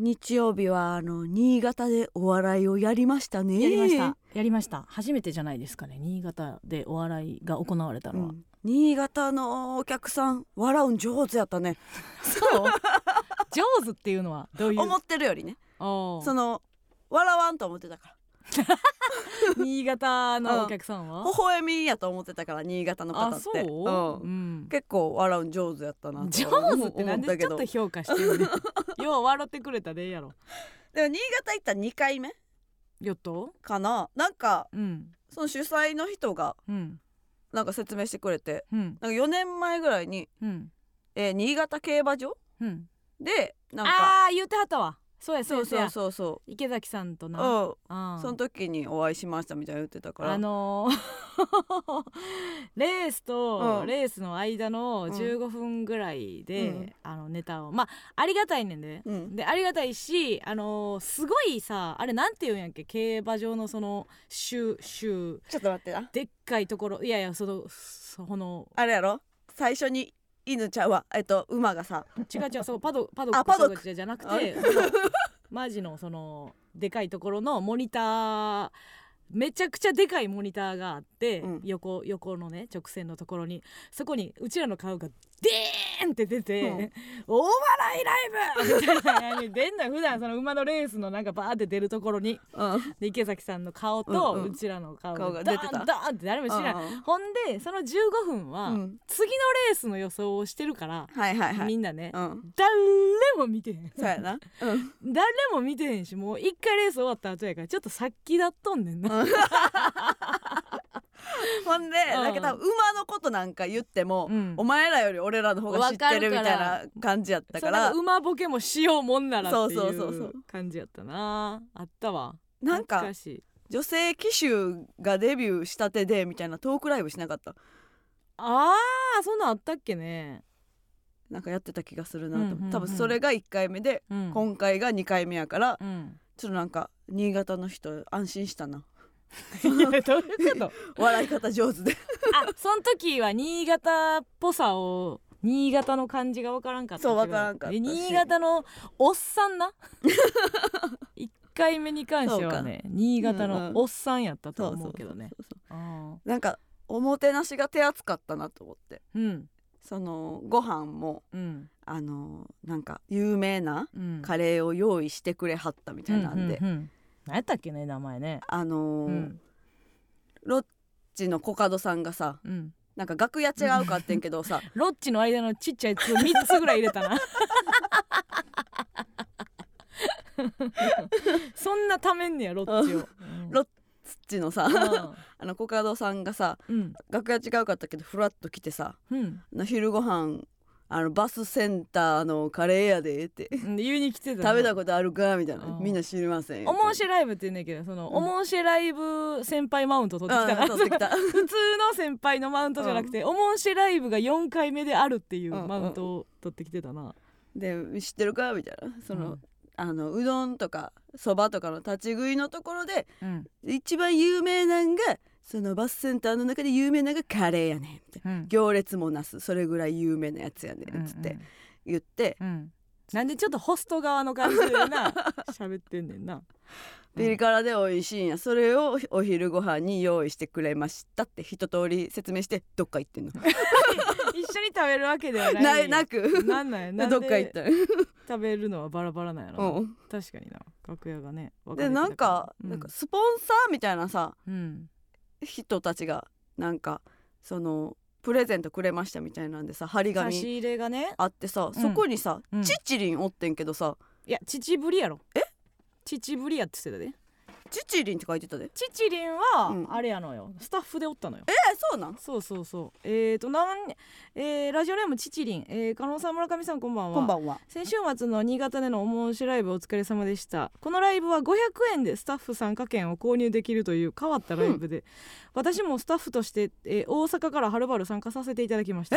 日曜日はあの新潟でお笑いをやりましたね。やりました。やりました。初めてじゃないですかね。新潟でお笑いが行われたのは、うん。新潟のお客さん笑うん上手やったね。そう？上手っていうのはどういう？思ってるよりね。その笑わんと思ってたか 新潟のお客さんらは、微笑みやと思ってたから新潟の方あそう、ってうん。ん、結構笑うん上手やったなと上思手ってなんでちょっと評価してるねよう 笑ってくれたでええやろ。でも新潟行った2回目よっとかな。なんかうん。その主催の人がうん。なんか説明してくれてうん。なんか4年前ぐらいに、うん。えー新潟競馬場うん。でなんかああ言ってはったわそうやそうそううそうそ池崎さんとう、なうん、その時にお会いしましたみたいな言ってたから。あのー レースとうん。レースの間のうん。15分ぐらいで、うん。あのネタを。まあありがたいねんで、うん。でありがたいしあのーすごいさあれなんて言うんやっけ？競馬場のその週週ちょっと待ってな。でっかいところ。いやいやそのそのあれやろ？最初に犬ちゃうわえっと馬がさ違う違うそこパドパドックあパドじゃなくあてマジのそのでかいところのモニターめちゃくちゃでかいモニターがあって、うん。横横のね直線のところに。そこにうちらの顔がデーンって出て、うん。大笑いライブみたいな出んのよ普段その馬のレースのなんかバーって出るところに。うん。で池崎さんの顔とうちらの顔顔がが出てた。ダーンダーンって誰も知らない、うん。ほんでその15分は、うん。次のレースの予想をしてるから、はいはいはい。みんなね、うん。誰も見てへん。そうやな。うん。誰も見てへんしもう一回レース終わった後やからちょっと先だっとんねんな、ほんでうん。なんか多分馬のことなんか言ってもうん。お前らより俺らの方が知ってるみたいな感じやったから。馬ボケもしようもんならっていそうそうそうそう。う感じやったな。あったわ。なんか女性騎手がデビューしたてでみたいなトークライブしなかった？あーそんなんあったっけね、なんかやってた気がするなとう。んうんうん。多分それが1回目で、うん。今回が2回目やからうん、ちょっとなんか新潟の人安心したな どういうこと？笑い方上手で。あその時は新潟っぽさを新潟の感じが分からんかったそう分からんかった新潟のおっさんな？1回目に関してはね新潟のおっさんやったと思うけどね。なんかおもてなしが手厚かったなと思って。ーうん。そのご飯もうん。あのなんか有名なうん。カレーを用意してくれはったみたいなんで、うんうんうん何やったっけね名前ね。あのーうん。ロッチのコカドさんがさうん。なんか楽屋違うかってんけどさ ロッチの間のちっちゃいやつ3つぐらい入れたな。そんなためんねやロッチを、うん。ロッチのさう あのコカドさんがさん。楽屋違うかったけどフラッと来てさうん。昼ご飯あのバスセンターのカレーやでって。うん言いに来てたな。食べたことあるかみたいな。うん。みんな知りませんおもしライブって言うねんけどその、うん。おもしライブ先輩マウント取ってきたなうん取ってきた。普通の先輩のマウントじゃなくて、おもしライブが4回目であるっていううん。マウントを取ってきてたな、で知ってるかみたいな。その、うん。あのうどんとかそばとかの立ち食いのところでうん。一番有名なんがそのバスセンターの中で有名なのがカレーやねんみたいなうん。行列もなすそれぐらい有名なやつやねんつって言って、うん。うんなんでちょっとホスト側の感じでな 喋ってんねんな。ピリ辛で美味しいんや。それをお昼ご飯に用意してくれましたって一通り説明してどっか行ってんの。一緒に食べるわけではない。なく。なんなんやなんどっか行っでた。食べるのはバラバラなんやろ、うん。確かにな。楽屋がねでなんか、うん。なんかスポンサーみたいなさうん人たちがなんかそのプレゼントくれましたみたいなんでさ張り紙差し入れがね。あってさ、ん。そこにさ、うん。チッチリンおってんけどさいや秩父りやろ。え？秩父りやって言ってたでチッチリンって書いてたで。えチチリンはうん。あれやのよ、スタッフでおったのよ。そうなん？そうそうそう。えーとなんえーラジオネームチチリン、えー、加納さん村上さんこんばんは。こんばんは。先週末の新潟でのおもしライブお疲れ様でした。このライブは500円でスタッフ参加券を購入できるという変わったライブで、私もスタッフとして、えー大阪からはるばる参加させていただきました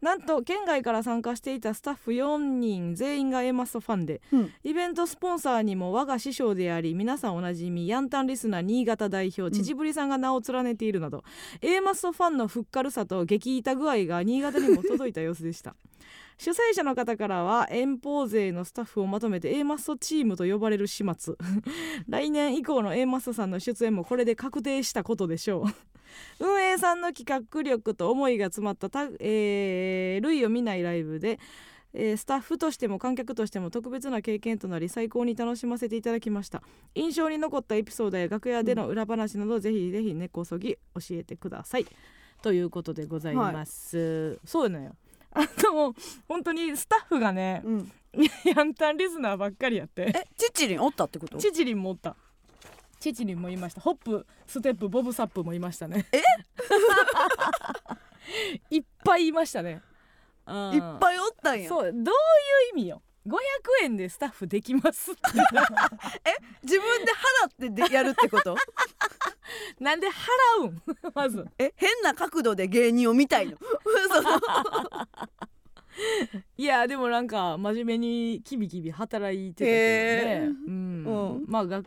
なんと県外から参加していたスタッフ4人全員が A マストファンでうん。イベントスポンサーにも我が師匠であり皆さんおなじみヤンタンリスナー新潟代表ん。ちぶりさんが名を連ねているなど、A マストファンのふっかるさと激痛具合が新潟にも届いた様子でした。主催者の方からは遠方勢のスタッフをまとめて A マストチームと呼ばれる始末。来年以降の A マストさんの出演もこれで確定したことでしょう運営さんの企画力と思いが詰まったた、えー類を見ないライブで、えースタッフとしても観客としても特別な経験となり最高に楽しませていただきました。印象に残ったエピソードや楽屋での裏話など、ぜひぜひ根こそぎ教えてください。ということでございます、そうなのよ。あの本当にスタッフがねうん。ヤンタンリスナーばっかりやって。えチチリンおったってこと？チチリンもおったチチリンもいました。ホップステップボブサップもいましたね。え？いっぱいいましたね。あーいっぱいおったんや。そうどういう意味よ。500円でスタッフできますって。自分で払ってでやるってこと？なんで払うん？まず。え？変な角度で芸人を見たいの？いやでもなんか真面目にキビキビ働いてたけどへー。ね、うん。うん。まあ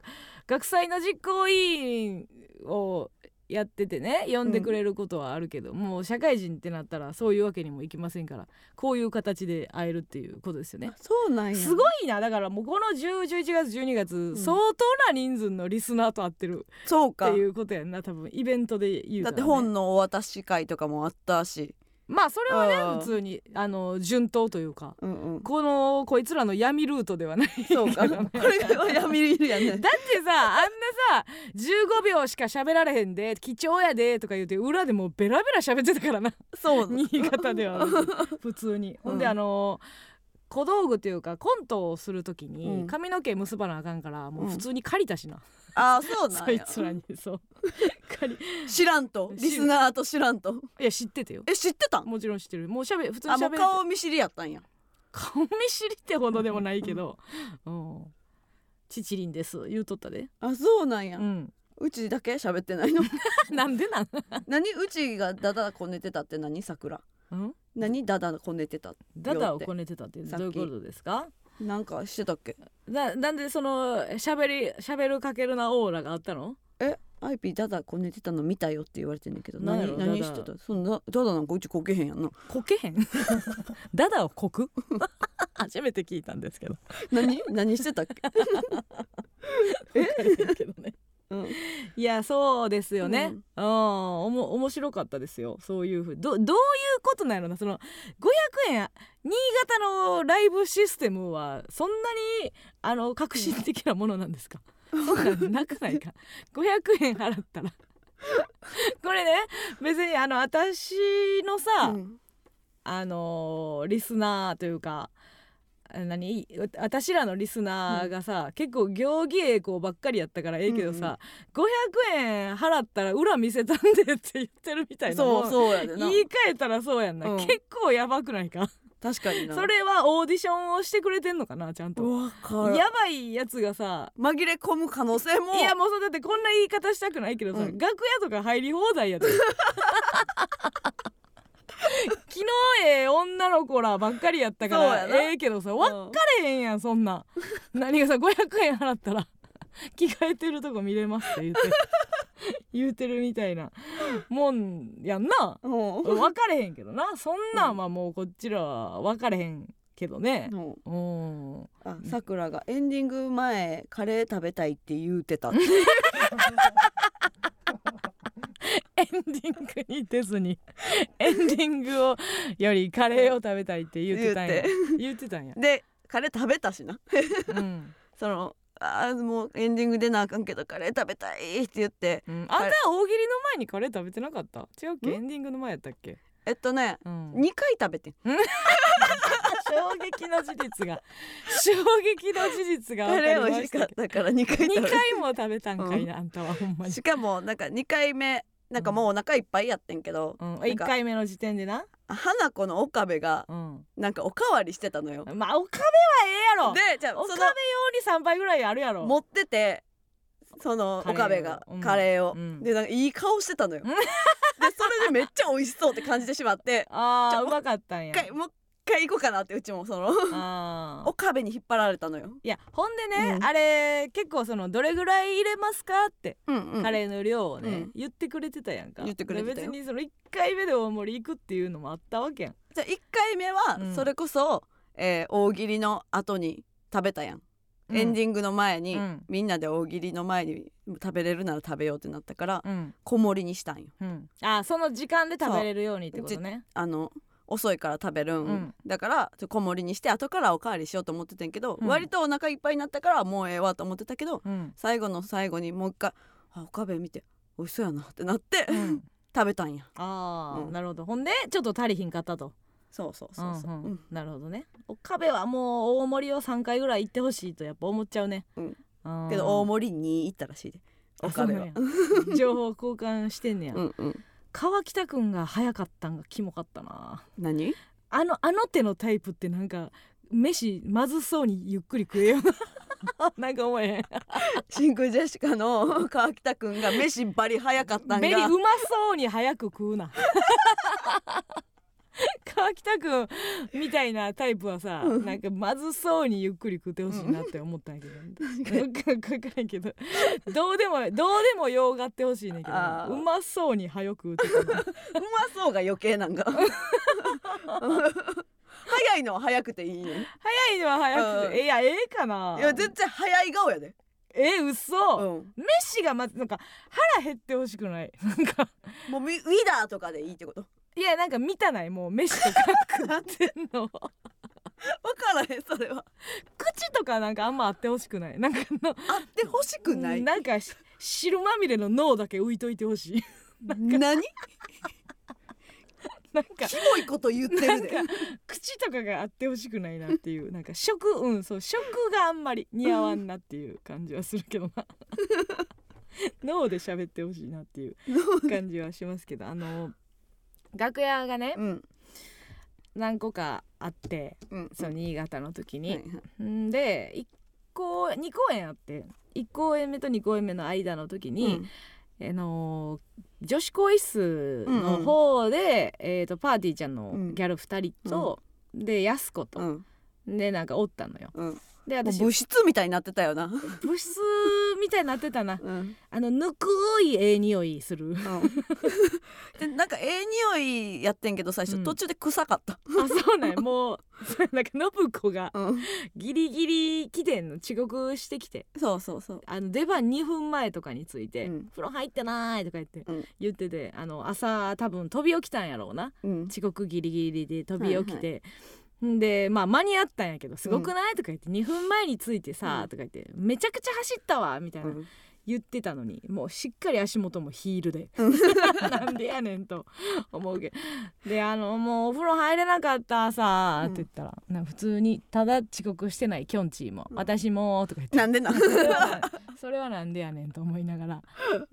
学学祭の実行委員をやっててね呼んでくれることはあるけど、もう社会人ってなったらそういうわけにもいきませんからこういう形で会えるっていうことですよね。そうなんや。すごいな。だからもうこの1011月12月、相当な人数のリスナーと会ってるそうか。っていうことやんな多分。イベントで言うね、だって本のお渡し会とかもあったしまあそれはねうん普通にあの順当というかうんうん。このこいつらの闇ルートではない。そうか。これが闇いるやね。だってさあんなさ15秒しか喋られへんで貴重やでとか言うて裏でもうベラベラ喋ってたからな。そう。新潟では。普通に、ほんでうんあの小道具というかコントをする時にうん。髪の毛結ばなあかんからもう普通に借りたしな、ああそうなんや。そいつらにそう。借り知らんと。リスナーと知らんと。いや知っててよ。え知ってたん？もちろん知ってる。もうしゃべ普通にあもう喋れて顔見知りやったんや。顔見知りってほどでもないけど。うん。チチリンです。言うとったで。あそうなんや、ううんちだけ喋ってないの？なんでなん？何？うちがダダこねてたって何？桜うん？何？ダダこねてたダダをこねてたってどういうことですか？なんかしてたっけ？ななんでその喋り喋るかけるなオーラがあったの？えアイピーダダこねてたの見たよって言われてんねんけど何何してた？そんなダダなんかうちこけへんやんな。こけへん？ダダをこく？初めて聞いたんですけど。何何してたっけ？えけどねうん。いやそうですよね、ううん。ん、おも面白かったですよ。そういうふうどどういうことなんやろな。その500円新潟のライブシステムはそんなにあの革新的なものなんですか、なくないか？500円払ったら。これね別にあの私のさ、うん。あのーリスナーというかあ何？私らのリスナーがさ、結構行儀ええ子ばっかりやったからええけどさ、500円払ったら裏見せたんでって言ってるみたいなそうそうやでな。言い換えたらそうやんな、うん。結構やばくないか？確かにな。それはオーディションをしてくれてんのかなちゃんと。わかるやばいやつがさ紛れ込む可能性も。いやもうそうだってこんな言い方したくないけどさ、うん。楽屋とか入り放題やで 昨日ええ女の子らばっかりやったからええけどさ分かれへんやんそんな。何がさ500円払ったら着替えてるとこ見れますって言って 言うてるみたいなもんやんな。うん。分かれへんけどな。そんなんまあもうこっちらは分かれへんけどね。さくらがエンディング前カレー食べたいって言うてたってエンディングに出ずに エンディングをよりカレーを食べたいって言ってたんや。言って。たんや、でカレー食べたしな。うん。そのあーもうエンディング出なあかんけどカレー食べたいって言って。うん、あんた大喜利の前にカレー食べてなかった？違うっけ？ん？エンディングの前やったっけ、えっとねうん、2回食べてん。衝撃の事実が。衝撃の事実がカ分かりレー美味しかったから2回食べ2て回も食べたんかいな、あんたはほんまに。しかもなんか2回目なんかもうお腹いっぱいやってんけど、うん、なん1か回目の時点でな、花子の岡部がうん、なんかおかわりしてたのよ。まあおかべはええやろ。でじゃあそおかべ用に3杯ぐらいあるやろ。の持っててその岡部がうん。カレーを、うん。でなんかいい顔してたのよ。うんれでめっちゃ美味しそうって感じてしまって。あーうまかったんや。もう一回行こうかなってうちもその。岡部に引っ張られたのよ、いやほんでね、うん。あれ結構そのどれぐらい入れますかって、うんうん。カレーの量をね、うん。言ってくれてたやんか。言ってくれて別にその1回目で大盛り行くっていうのもあったわけやん。じゃあ1回目はうん。それこそ、えー大喜利の後に食べたやん、エンディングの前に、うん。みんなで大喜利の前に食べれるなら食べようってなったからうん。小盛りにしたんよ。うん。あその時間で食べれるようにってことね。あの遅いから食べるん、うん。だから小盛りにして後からおかわりしようと思ってたんやけど、うん。割とお腹いっぱいになったからもうええわと思ってたけどうん、最後の最後にもう一回あ岡部見て美味しそうやなってなって、うん、食べたんや。あなるほど。ほんでちょっと足りひんかったと。そうそうそうそう、んんうん。なるほどね。岡部はもう大盛りを3回ぐらい行ってほしいとやっぱ思っちゃうね、うん。けど大盛りに行ったらしいで。あ岡部は。情報交換してんねや、うんうん川北くんが早かったんがキモかったな。何？あのあの手のタイプってなんか飯まずそうにゆっくり食えよな。なんか思えへん。真空ジェシカの 川北くんが飯バリ早かったんが。ベリうまそうに早く食うな 川北くんみたいなタイプはさ、うん。なんかまずそうにゆっくり食ってほしいなって思ったんやけど、なんか分からんけどどうでもどうでもようがってほしいねんけどうまそうに早く食って うまそうが余計なんが 早いのは早くていいね早いのは早くうん。て、いやええかな。や全然早い顔やで。え嘘、うん。飯がまずなんか腹減ってほしくない。なんか。もうウィウィダーとかでいいってこと？いやなんか見たない。もう飯とか食ってんの。分からへんそれは。口とかなんかあんまあってほしくない。なんかあのあってほしくない。なんかし汁まみれの脳だけ浮いといてほしい。何？なんかキモいこと言ってるで。口とかがあってほしくないなっていう。なんか食うんそう食があんまり似合わんなっていう感じはするけどな。脳で喋ってほしいなっていう感じはしますけど。あの楽屋がねうん。何個かあってうん。そう新潟の時に、で1個2公演あって1公演目と2公演目の間の時に、あのー女子更衣室の方で、えー、とパーティーちゃんのギャル2人と、でやす子と、うん。でなんかおったのよ。で私う物質みたいになってたよな。物質みたいになってたな。うん。あのぬくいええ匂いする。でなんかええ匂いやってんけど最初、うん。途中で臭かった、あそうなんや。もう なんか信子がうん、ギリギリ来てんの遅刻してきて。そうそうそう。あの出番2分前とかについて「うん風呂入ってない」とか言って、うん。言っててあの朝多分飛び起きたんやろうな。うん。遅刻ギリギリで飛び起きて、んでまあ間に合ったんやけど「すごくない?」とか言って「2分前に着いてさ」うん。とか言って「めちゃくちゃ走ったわ」みたいなうん。言ってたのにもうしっかり足元もヒールでうん。なんでやねんと思うけど。であのもうお風呂入れなかったさって言ったら、なんか普通にただ遅刻してないきょんちぃも、うん。私もとか言って。なんでなん？それはなんでやねんと思いながら。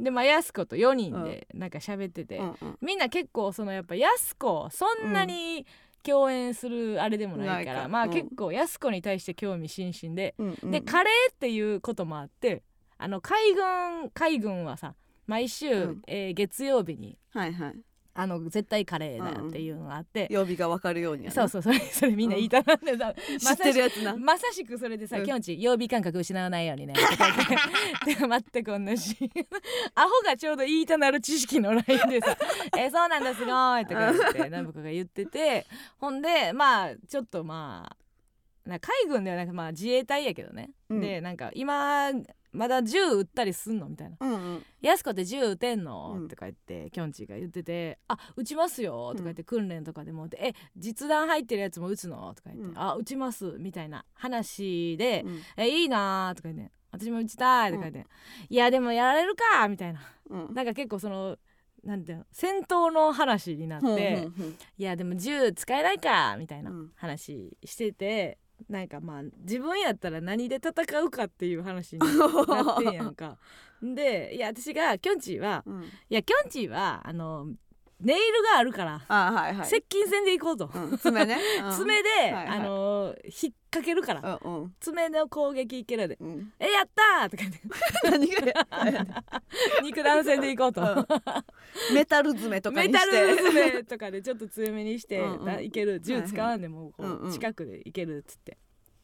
でまあやす子と4人でなんか喋ってて、うんうん。みんな結構そのやっぱやす子そんなに共演するあれでもないから、まあ結構やす子に対して興味津々で、うんうん。でカレーっていうこともあってあの海軍海軍はさ毎週、うん。えー月曜日にはいはいあの絶対カレーだよっていうのがあって、曜日がわかるようにそうそうそれ それみんな言いたなん。でさ、知ってるやつな。まさしくそれでさ、うん。きょんち曜日感覚失わないようにね。ってで全く同じ。アホがちょうど言いたなる知識のラインでさ「えそうなんだすごい」とか言って信子が言ってて。ほんでまあちょっとまあな海軍ではなくまあ自衛隊やけどね、うん。でなんか今まだ銃撃ったりすんの？みたいな。うんうん「やす子って銃撃てんの？うん。とか言ってきょんちぃが言ってて「あ撃ちますよ」とか言って訓練とかでもで「え実弾入ってるやつも撃つの?」とか言って「うんあ撃ちます」みたいな話でうん「えいいな」とか言って「私も撃ちたい」とか言って「いやでもやられるか」みたいな。うん。なんか結構そのなんていうの戦闘の話になって「うんうんいやでも銃使えないか」みたいなうん。話してて。なんかまあ自分やったら何で戦うかっていう話になってんやんか。でいや私がきょんちぃはうん。いやきょんちぃはあのネイルがあるから、あはいはい。接近戦で行こうと、うん爪ね。うん。爪で、はいはい。あの引っかけるから。うんうん。爪の攻撃いける。でうん「えやった!」とか言って。何がや肉弾戦でいこうと。うん。メタル爪とかメにして。タル爪とかでちょっと強めにしていける。銃使わんでもこう近くでいけるっつって。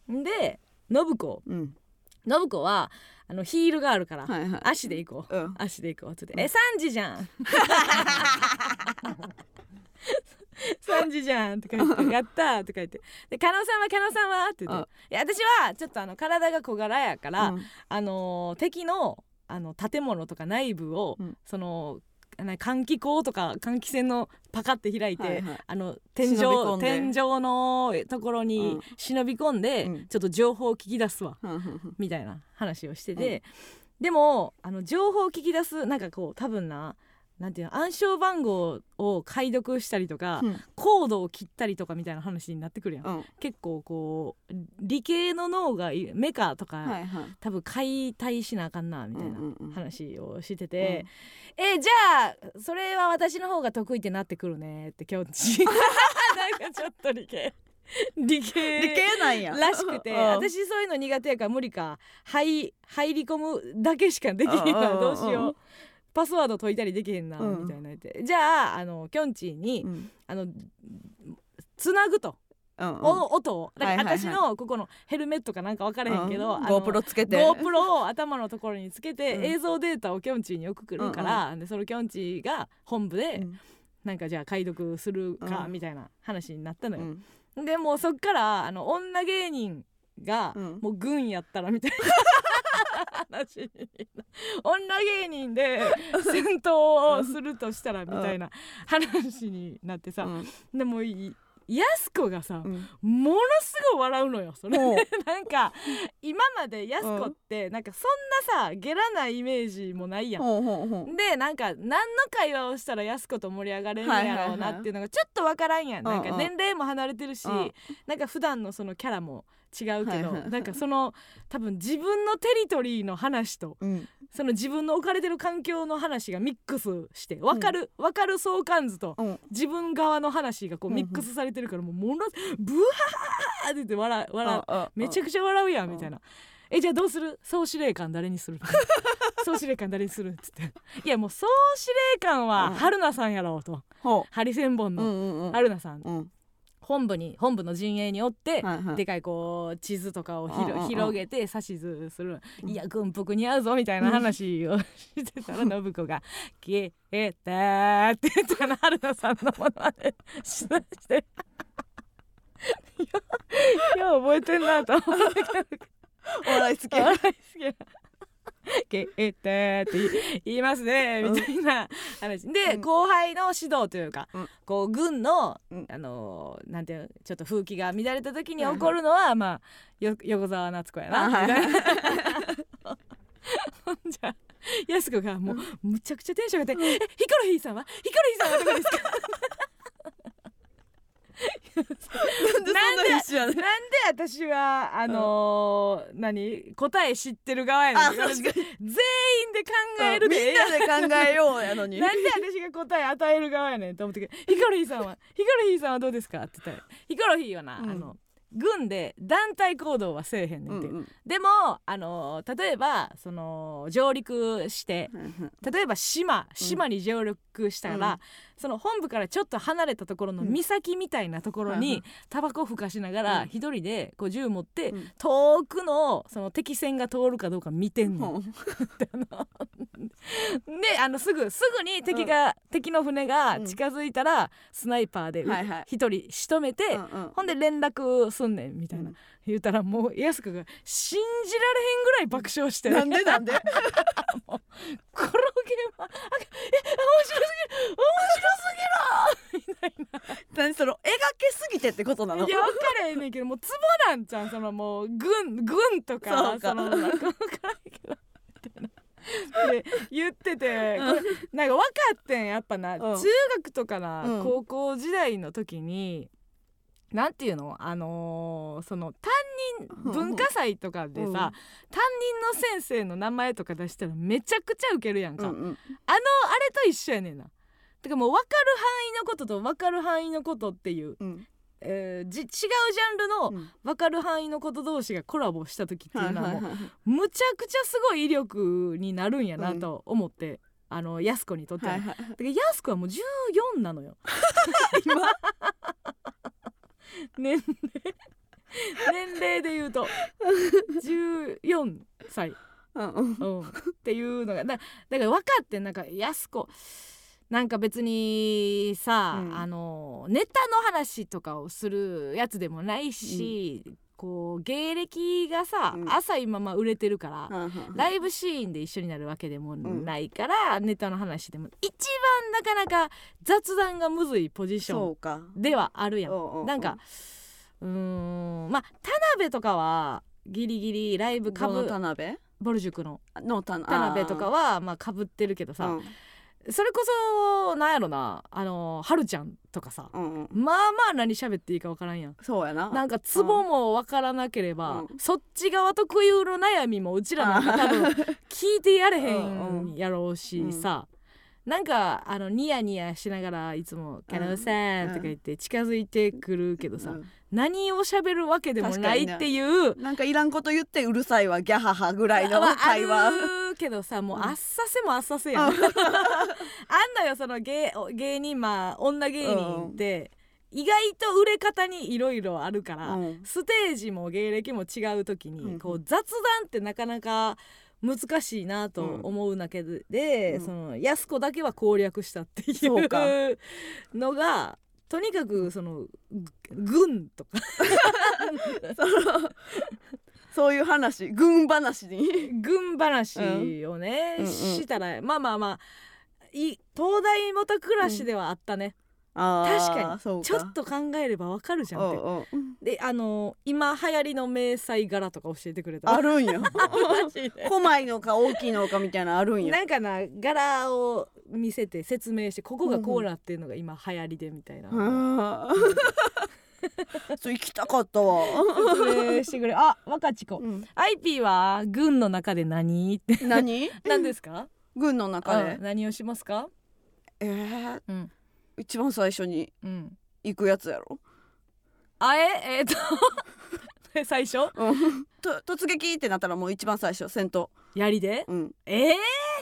で信子。うん。信子はあのヒールがあるからはいはい。足で行こう。うん。足で行こうっつって「うん。え3時じゃん」3時じゃんとか言って「やった!」とか言って「で加納さんは加納さんは?」って言って「いや私はちょっとあの体が小柄やから、うん。あのー敵のあの建物とか内部を、うん。そのな換気口とか換気扇のパカって開いて、はいはい。あの天井天井のところにうん。忍び込んで、うん。ちょっと情報を聞き出すわうんうんみたいな話をしてて、でもあの情報を聞き出すなんかこう多分ななんていうの暗証番号を解読したりとか、うん。コードを切ったりとかみたいな話になってくるやん、うん。結構こう理系の脳がいメカとか、はいはい。多分解体しなあかんなみたいなうんうんうん。話をしてて、えじゃあそれは私の方が得意ってなってくるねってきょんち。なんかちょっと理系。理系理系なんや。らしくてうん。私そういうの苦手やから無理か。入入り込むだけしかできへんわ。うんどうしうん。うんようパスワード解いたりできへんなうん。みたいな言って。じゃああのきょんちぃにうん。あのつなぐと、うんうん。お音を。だから私のここのヘルメットかなんか分からへんけど、GoPro つけて。GoPro を頭のところにつけて、うん。映像データをきょんちぃに送るから、でそのきょんちぃが本部で、うん。なんかじゃあ解読するかうん。みたいな話になったのよ。うん。でもうそっからあの女芸人がうん。もう軍やったらみたいな話にな女芸人で戦闘をするとしたらみたいな話になってさ、うん。でもいやす子がさ、うん。ものすごい笑うのよ。それなんか今までやす子ってなんかそんなさゲラなイメージもないやん。でなんか何の会話をしたらやす子と盛り上がれるんやろうなっていうのがちょっとわからんやん、はいはいなんか年齢も離れてるし、うん。なんか普段のそのキャラも違うけど、はいはい。はいなんかその多分自分のテリトリーの話とうん。その自分の置かれてる環境の話がミックスして分かる、分かる相関図とうん。自分側の話がこううんうん。ミックスされてるからもうものブワーって言って笑う笑めちゃくちゃ笑うやんみたいな。えじゃあどうする？総司令官誰にする？総司令官誰にする？っつって。いやもう総司令官はうん。春菜さんやろうと。ほハリセンボンううんのうんうん。春菜さん。うん本部に本部の陣営におってはいはい。でかいこう地図とかを広げて指図する。うん。いや軍服似合うぞみたいな話をしてたら 信子が「消えた」って言ったら春菜さんのものまでしだして。いや覚えてんなと思って。お笑い好きや笑い好きな「けえた」って 言いますねみたいな話。で、うん。後輩の指導というか、うん。こう軍の、うん。あのーなんていうのちょっと風紀が乱れた時に起こるのは、まあよ横澤夏子やな。ほん じゃやす子がもうむちゃくちゃテンション上がって「えヒコロヒーさんは？ヒコロヒーさんはどこですか?」なんでそんな必死やね。んなんで私はあのー何答え知ってる側やねんあ確かに。全員で考えるで。みんなで考えようやのに。なんで私が答え与える側やねんと思って。ヒコロヒーさんはヒコロヒーさんはどうですかって言ったらヒコロヒーはな、うん。あの軍で団体行動はせえへんねんんうん。でもあの例えばその上陸して例えば島島に上陸したら、うんその本部からちょっと離れたところのうん。岬みたいなところにいタバコふかしながうん。ら一人でこう銃持ってうん。遠くのその敵船が通るかどうか見てんの。で あのすぐすぐに敵が、敵の船が近づいたらスナイパーで一人仕留めて、うんうん。ほんで連絡すんねんみたいな、うん言うたらもう安子が信じられへんぐらい爆笑して。なんで？なんで？このゲームはあえ面白すぎる面白すぎるみたいな。何その描けすぎてってことなの？いや分からへんねんけどもうツボなんちゃんそのもう軍軍とかそうか。そのなんか分からへんけど。みたいなで言っててなんか分かってんやっぱな、うん。中学とかな、うん。高校時代の時になんていうの？あのーその担任文化祭とかでさ、うん。担任の先生の名前とか出したらめちゃくちゃウケるやんか、うんうん。あのあれと一緒やねんな。てかもう分かる範囲のことと分かる範囲のことっていううん。えーじ違うジャンルのうん。分かる範囲のこと同士がコラボした時っていうのはもう、むちゃくちゃすごい威力になるんやなと思って、あのやす子にとっては、はいはいだからやす子はもう14なのよ。今？年齢。年齢で言うと14歳、うん。うん。うん、っていうのがだだから分かってんなんかやす子。なんか別にさ、うん。あのネタの話とかをするやつでもないし、こう芸歴がさ、うん。浅いまま売れてるから、ライブシーンで一緒になるわけでもないから、ネタの話でも一番なかなか雑談がむずいポジションそうか。ではあるやん。おうおうおうなんかうーんまあ田辺とかはギリギリライブかどのぶ田辺？ボル塾の。の田田辺とかはまあかぶってるけどさ、うんそれこそなんやろなあのはるちゃんとかさ、うんうん。まあまあ何喋っていいかわからんやん。そうやな。なんかツボもわからなければ、うん。そっち側特有の悩みもうちらなんか多分 聞いてやれへうんん。やろうしさ、なんかあのニヤニヤしながらいつも「キャノさん」とか言って近づいてくるけどさ、うん。何を喋るわけでもないっていう。なんかいらんこと言ってうるさいわギャハハぐらいのまあ会話。あるけどさもううん。あっさせもあっさせやん、あんのよその芸芸人まあ女芸人って意外と売れ方にいろいろあるから、うん。ステージも芸歴も違う時に、うん。こう雑談ってなかなか難しいなと思うだけで、うん。その安子だけは攻略したっていそうのがとにかくそのぐ軍とか。そのそういう話軍話に。軍話をね、うんうん。したらまあまあまあい東大元暮らしではあったね、確かに。ちょっと考えればわかるじゃんって。であの今流行りの迷彩柄とか教えてくれた？あるんや。マジで。細いのか大きいのかみたいなのあるんや。なんかな柄を見せて説明してここがこうなってるのが今流行りでみたいな、あーそう 行きたかったわ、してくれ。あ若ち子。うん。IP は軍の中で何って。何？何ですか、軍の中で。うん。何をしますか？えー、うん一番最初にうん。行くやつやろ、あえ？えー、っと。最初？うん、と突撃ってなったらもう一番最初戦闘槍で？うん。えー、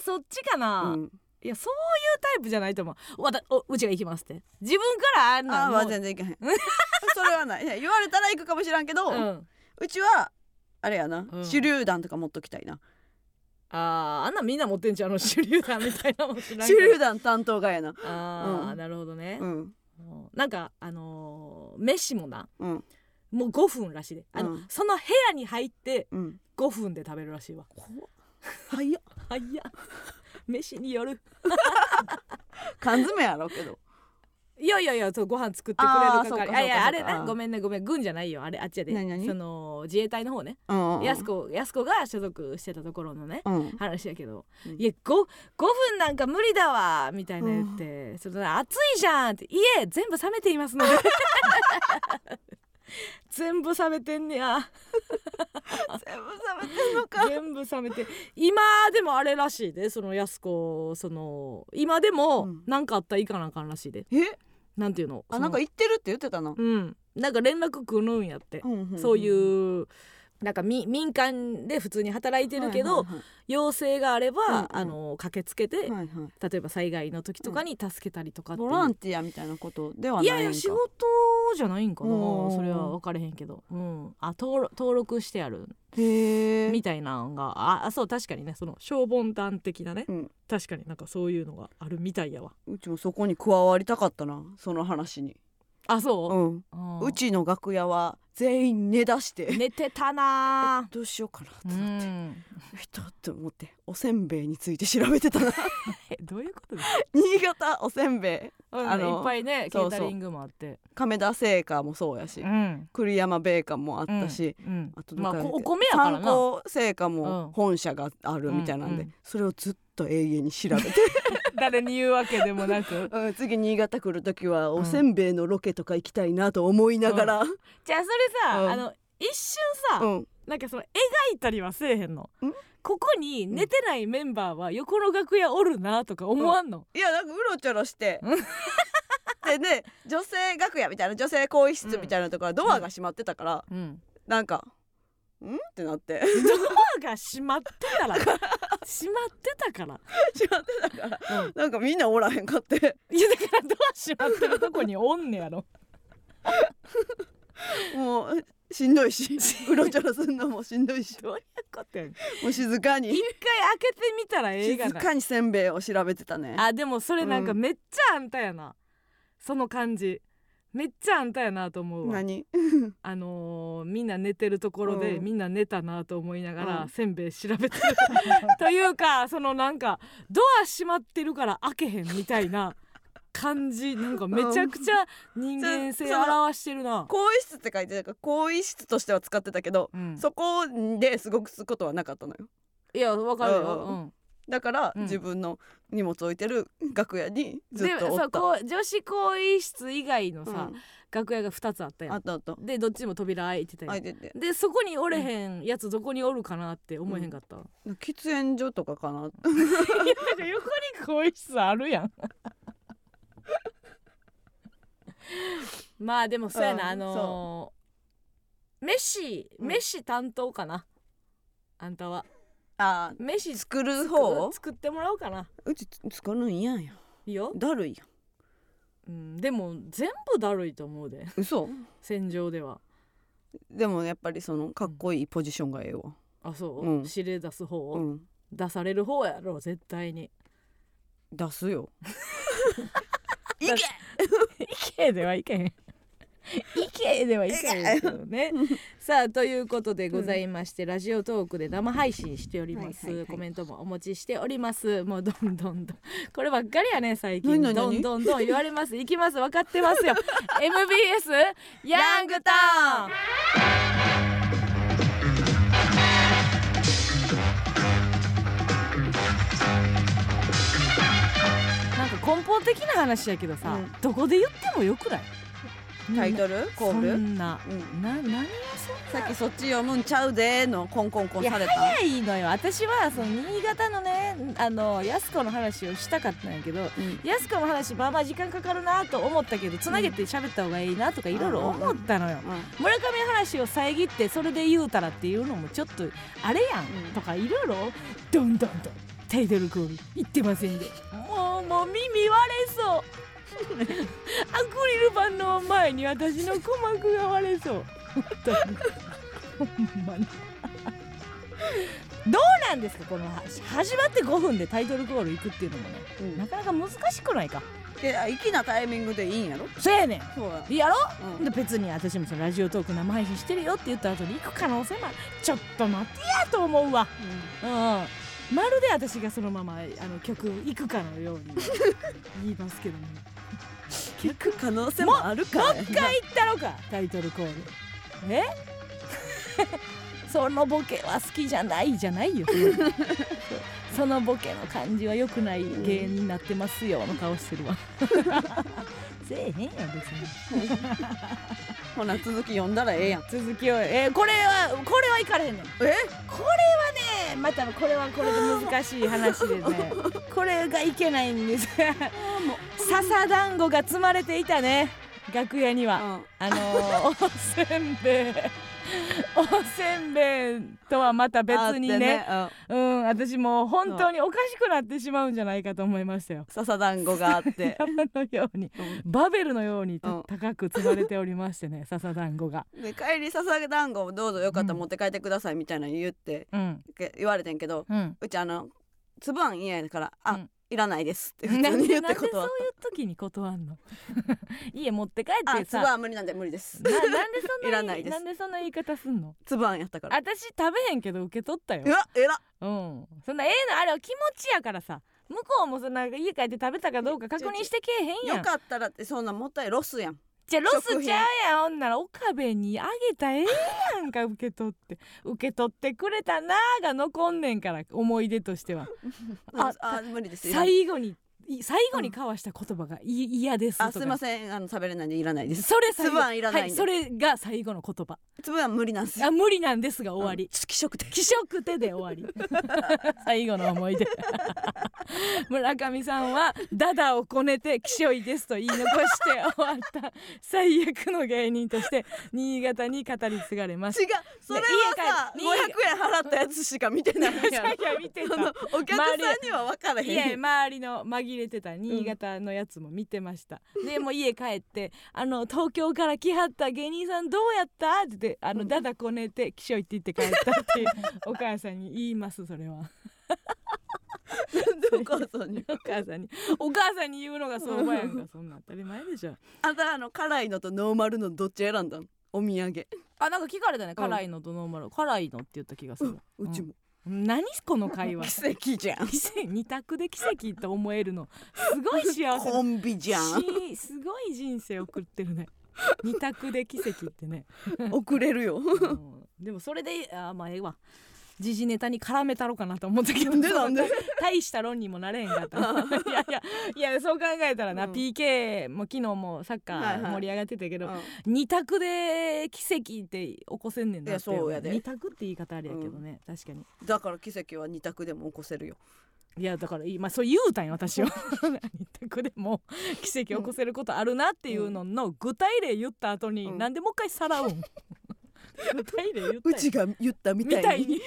そっちかな、うん。いやそういうタイプじゃないと思う。わたおうちが行きますって。自分からあんなあーまあもう全然行けへん。それはない。いや言われたら行くかもしらんけど、ううんちはあれやな、ん。手榴弾とか持っときたいなあーあんなんみんな持ってんじゃんあの手榴弾みたいなもん手榴弾担当がやな。あー、うん。なるほどね、うん。うんなんかあのー飯もなうん。もう5分らしいで。あの、うん。その部屋に入ってうん。5分で食べるらしいわ。早っ。はいや飯による。缶詰やろうけどいやいやいやそうご飯作ってくれる係。あいやあれそうかそうか。ねごめんねごめん。軍じゃないよあれあっちやで。その自衛隊の方ねうんうん。やす子やす子が所属してたところのねうん。話やけど、うん。いや 5, 5分なんか無理だわみたいな言って、その暑いじゃんって家全部冷めていますので。全部冷めてんねや。全部食べてんのか。全部冷めて今でもあれらしいでそのやす子その今でもうん。何かあったらいかなあかんらしいで、え？なんていうの？あなんかそ言ってるって言ってたな。のうん。なんか連絡来るんやって、うんんん。そういうなんかみ民間で普通に働いてるけど、はい要請があれば、うんうん。あの駆けつけて、はいはい。はい例えば災害の時とかに助けたりとかう。ボランティアみたいなことではいないんか。やいや仕事じゃないんかな。それは分かれへんけど、うん、あ登録登録してあるみたいなのがああそう確かにね。その消防団的なね、うん。確かになんかそういうのがあるみたいやわ。うちもそこに加わりたかったな。その話にあそう？う、ん。うん。うちの楽屋は全員寝だして。寝てたな。どうしようかなって。うなってんえって思っておせんべいについて調べてたな。えどういうことです新潟おせんべい。かあのいっぱいねケータリングもあって。亀田製菓もそうやしうん。栗山ベーカーもあったし、うんあとまあどっかこお米やから参な考製菓うん。も本社があるみたいなんで、うんうん。それをずっと永遠に調べて、誰に言うわけでもなく。うん次新潟来る時はん。おせんべいのロケとか行きたいなと思いながら、じゃあそれさ、うん。あの一瞬さ、うん。なんかその描いたりはせえへんの。ん。ここに寝てないメンバーは横の楽屋おるなとか思わんの、いやなんかうろちょろして。うん。ででね女性楽屋みたいな女性更衣室みたいなところはドアが閉まってたから、うん。なんか「ん?」ってなって。ドアが閉まってたら 閉まってたから、閉まってたから。うん、なんかみんなおらへんかって。いやだからドア閉まってるとこにおんねやろ。もうしんどいしうろちょろすんのもしんどいし。どういうことやねん。もう静かに。一回開けてみたらええがな静かにせんべいを調べてたね。あでもそれなんかうん。めっちゃあんたやな、その感じめっちゃあんたやなと思うわ。何？あのーみんな寝てるところで、うん。みんな寝たなと思いながら、うん。せんべい調べてる。というかそのなんかドア閉まってるから開けへんみたいな感じ。なんかめちゃくちゃ人間性表してるな、更衣室って書いてたから更衣室としては使ってたけど、うん。そこですごくすることはなかったのよ。いやわかるよ、うん。うんだから、うん。自分の荷物置いてる楽屋にずでっとおった。そうこう女子更衣室以外のさ、うん。楽屋が2つあったやん。あったあった。でどっちも扉開いてたやん。開いてて。でそこにおれへんやつどこにおるかなって思えへんかった、喫煙所とかかな。いやだから横に更衣室あるやん。まあでもそうやな、うん。あのー飯う。ん飯担当かな、あんたはあ飯作る方？作ってもらおうかな。うち作るん嫌や。いいよ、だるいやうん、でも全部だるいと思うで。嘘？戦場では。でもやっぱりそのかっこいいポジションがええわ。あそう、うん。指令出す方、うん。出される方やろ絶対に。出すよ。いだけ！いけではいけへん。いけではいけへんけどね。さあということでございまして、ラジオトークで生配信しております、はいはいはい。コメントもお持ちしております。もうどんどんどん。こればっかりやね最近。どんどんどん言われます。行きます。分かってますよ。MBS ヤングタウンなんか根本的な話やけどさ、うん。どこで言ってもよくない？タイトル？コーそルんな、うん。な何がそんな？さっきそっち読むんちゃうでのコンコンコンされた。早いのよ。私はその新潟のねあの安子の話をしたかったんやけどうん。安子の話まあまあ時間かかるなと思ったけどつなげて喋った方がいいなとかいろいろ思ったのよ。うん。村上の話を遮ってそれで言うたらっていうのもちょっとあれやん、うん。とかいろいろどんどんどんタイトルコール言ってませんで。もうもう耳割れそうアクリル板の前に私の鼓膜が割れそう。ほんまに。どうなんですか？この話始まって5分でタイトルコール行くっていうのもね。うん。なかなか難しくないか？で粋なタイミングでいいんやろ？そうやねん。そうややろ？うん。で別に私もそのラジオトーク生配信してるよって言った後に行く可能性もあるちょっと待ってやと思うわ。うん。まるで私がそのままあの曲行くかのように言いますけども聞く可能性もあるか。もう一回言ったのか。タイトルコール。え？そのボケは好きじゃないじゃないよ。そのボケの感じは良くない芸人になってますよの顔してるわ。せえへんやん別に。ほな続き読んだらええやん。続きをえーこれはこれはいかれへんねん。え？これはねまたこれはこれで難しい話でね。これがいけないんです笹団子が積まれていたね。楽屋には、あのー、おせんべい。おせんべいとはまた別にね。あってうん。私もう本当におかしくなってしまうんじゃないかと思いましたよ。うん笹団子があって。山のように。うん。バベルのようにたうん。高く積まれておりましてね 笹団子が。で帰り笹団子をどうぞよかったらうん。持って帰ってくださいみたいなの言って言われてんけどうん。うちあの粒あん嫌やからあ、うんいらないですって普通に言っでなんでそうて断っいう時に断んの？家持って帰ってさ粒あん無理なんで無理ですななんでそんないらないですなんでそんな言い方すんの粒あんやったから私食べへんけど受け取ったよ。うわえらうん。そんなええのあれは気持ちやからさ。向こうもそんな家帰って食べたかどうか確認してけえへんやん。よかったらってそんなもったいロスやんじゃあロスちゃうやん。ほんなら岡部にあげたらええやんか受け取って。受け取ってくれたなーが残んねんから思い出としては。あああ無理です。よ最後にい最後に交わした言葉がい嫌ですとか。あすいませんあの食べれないんでいらないですそれ最後。粒あんいらないんで。はい、それが最後の言葉。粒は無理なんですよあ無理なん。ですが終わり、気色的。気色手で終わり。最後の思い出。村上さんはダダをこねて気象いですと言い残して終わった最悪の芸人として新潟に語り継がれます。違うそれはさ家帰500円払ったやつしか見てないやろ。いや見てた。お客さんには分からへん。いや周りの紛れてた新潟のやつも見てました、でもう家帰って「あの東京から来はった芸人さんどうやった?」って言ってあの、うん。ダダこねて気象行って言って帰ったっていう お母さんに言いますそれは。お母さんに？お母さんに。お母さんに言うのが相場やんかそんなん当たり前でしょ。あんたあの辛いのとノーマルのどっち選んだん？お土産。あなんか聞かれたね辛いのとノーマル。辛いのって言った気がする、うちも。うん何この会話。奇跡じゃん。二択で奇跡と思えるの。すごい幸せコンビじゃん。しすごい人生送ってるね。二択で奇跡ってね、遅れるよ。うん。でもそれであーまあええわ時事ネタに絡めたろかなと思ったけど。なんで？なんで？大した論にもなれへんかった いやいやいやそう考えたらな、うん。PK も昨日もサッカはいはい。ー盛り上がってたけど、うん。二択で奇跡って起こせんねんなってそうやで。二択って言い方あれやけどね、確かに。だから奇跡は二択でも起こせるよ。いやだから今、まあ、そう言うたんよ私は。二択でも奇跡起こせることあるなっていうのの具体例言った後に、うん。なんでもう一回さらうん具体例言ったうちが言ったみみたいに。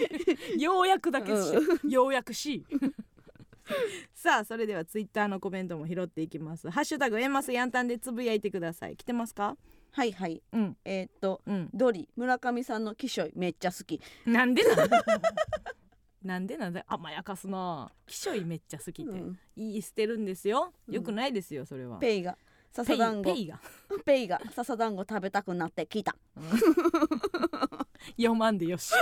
にようやくだけし、よう。やくし。さあそれではツイッターのコメントも拾っていきます。ハッシュタグエンマスヤンタンでつぶやいてください。来てますか？はいはい。うん。えーっとうん。ドリ。村上さんのキショイめっちゃ好き。なんでなん なんでなんで？甘やかすな。キショイめっちゃ好きって、うん。いい捨てるんですよ。うん。よくないですよそれは、ペイが笹団子。ペイが。ペイが。笹団子食べたくなってきた。読まんでよし。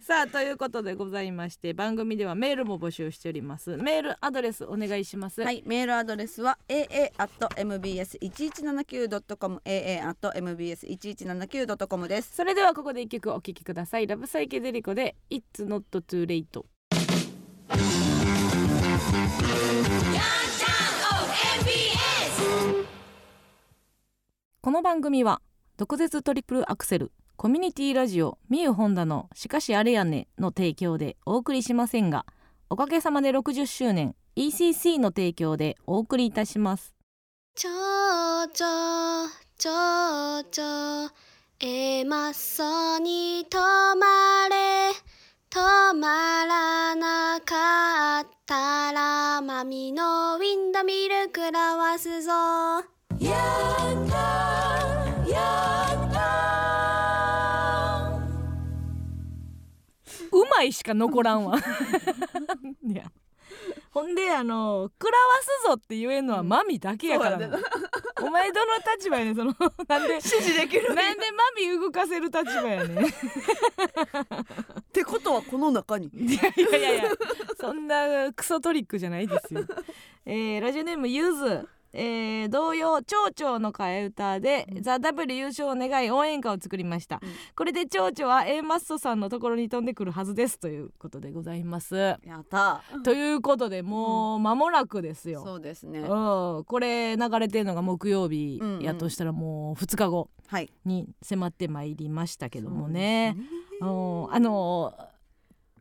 さあということでございまして番組ではメールも募集しております。メールアドレスお願いします。はいメールアドレスは aa.mbs1179.com aa.mbs1179.com です。それではここで一曲お聴きください。ラブサイケデリコで It's not too late この番組は毒舌トリプルアクセルコミュニティラジオミユホンダのしかしあれやねの提供でお送りしませんがおかげさまで60周年 ECC の提供でお送りいたします。ちょちょちょちょえまっそに止まれ。止まらなかったらマミのウィンドミルクらわすぞ。うまいしか残らんわ。いや。ほんであの「食らわすぞ」って言えんのはマミだけやからうや お前どの立場やねんその なんで指示できる。なんでマミ動かせる立場やねん。いってことはこの中に。やいやいやいやそんなクソトリックじゃないですよ、えーラジオネームゆずえー同様蝶々の替え歌で「ザ・ w 優勝を願い応援歌を作りました、うん。これで蝶々は A マッソさんのところに飛んでくるはずですということでございます。やった。ということでもう間もなくですよ、そうですね。うん、これ流れてるのが木曜日やとしたらもう2日後はい。に迫ってまいりましたけどもね。うん。あの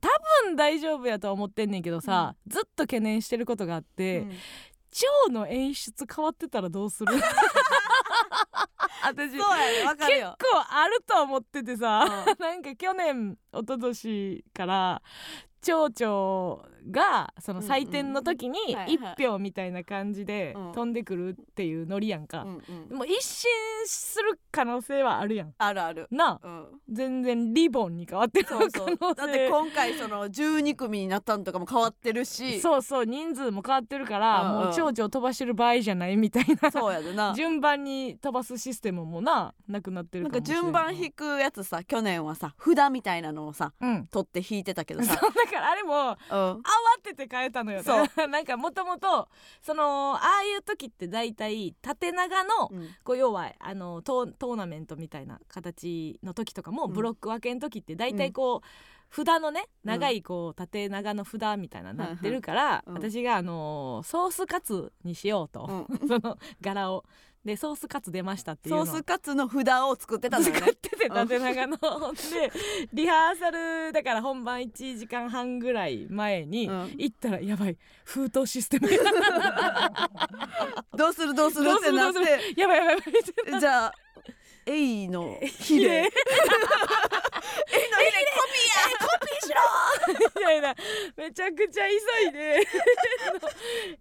多分大丈夫やとは思ってんねんけどさ、ずっと懸念してることがあって、うん蝶の演出変わってたらどうする？私そうやねわかる結よ構あると思っててさ、う なんか去年一昨年から蝶々がその採点の時にうんうんはいはい。1票みたいな感じでうん。飛んでくるっていうノリやんか、うんうん。でも一新する可能性はあるやん。あるある。なあ。うん。全然リボンに変わってる可能性。そうそう。だって今回その12組になったんとかも変わってるし。そうそう人数も変わってるから、もう蝶々飛ばしてる場合じゃないみたいな。そうやでな。順番に飛ばすシステムもななくなってるなんかかもしれない順番引くやつさ去年はさ札みたいなのをさうん。取って引いてたけどさ。だからあれもうん。慌てて変えたのよ。そ なんかもともとそのああいう時って大体縦長のうん。こう要はあのトートーナメントみたいな形の時とかもうん。ブロック分けの時って大体こう、札のね長いこう縦長の札みたいなのなってるから、うん。私があのソースカツにしようと、うん。その柄をでソースカツ出ましたっていうソースカツの札を作ってたのよね。使ってて縦長の。でリハーサルだから本番1時間半ぐらい前にうん。行ったらやばい封筒システムやどうする？どうする？どうってなって。やばいやばいやばいじゃあエイのヒレコピーや。コピーしろ。みたいなめちゃくちゃ急いで。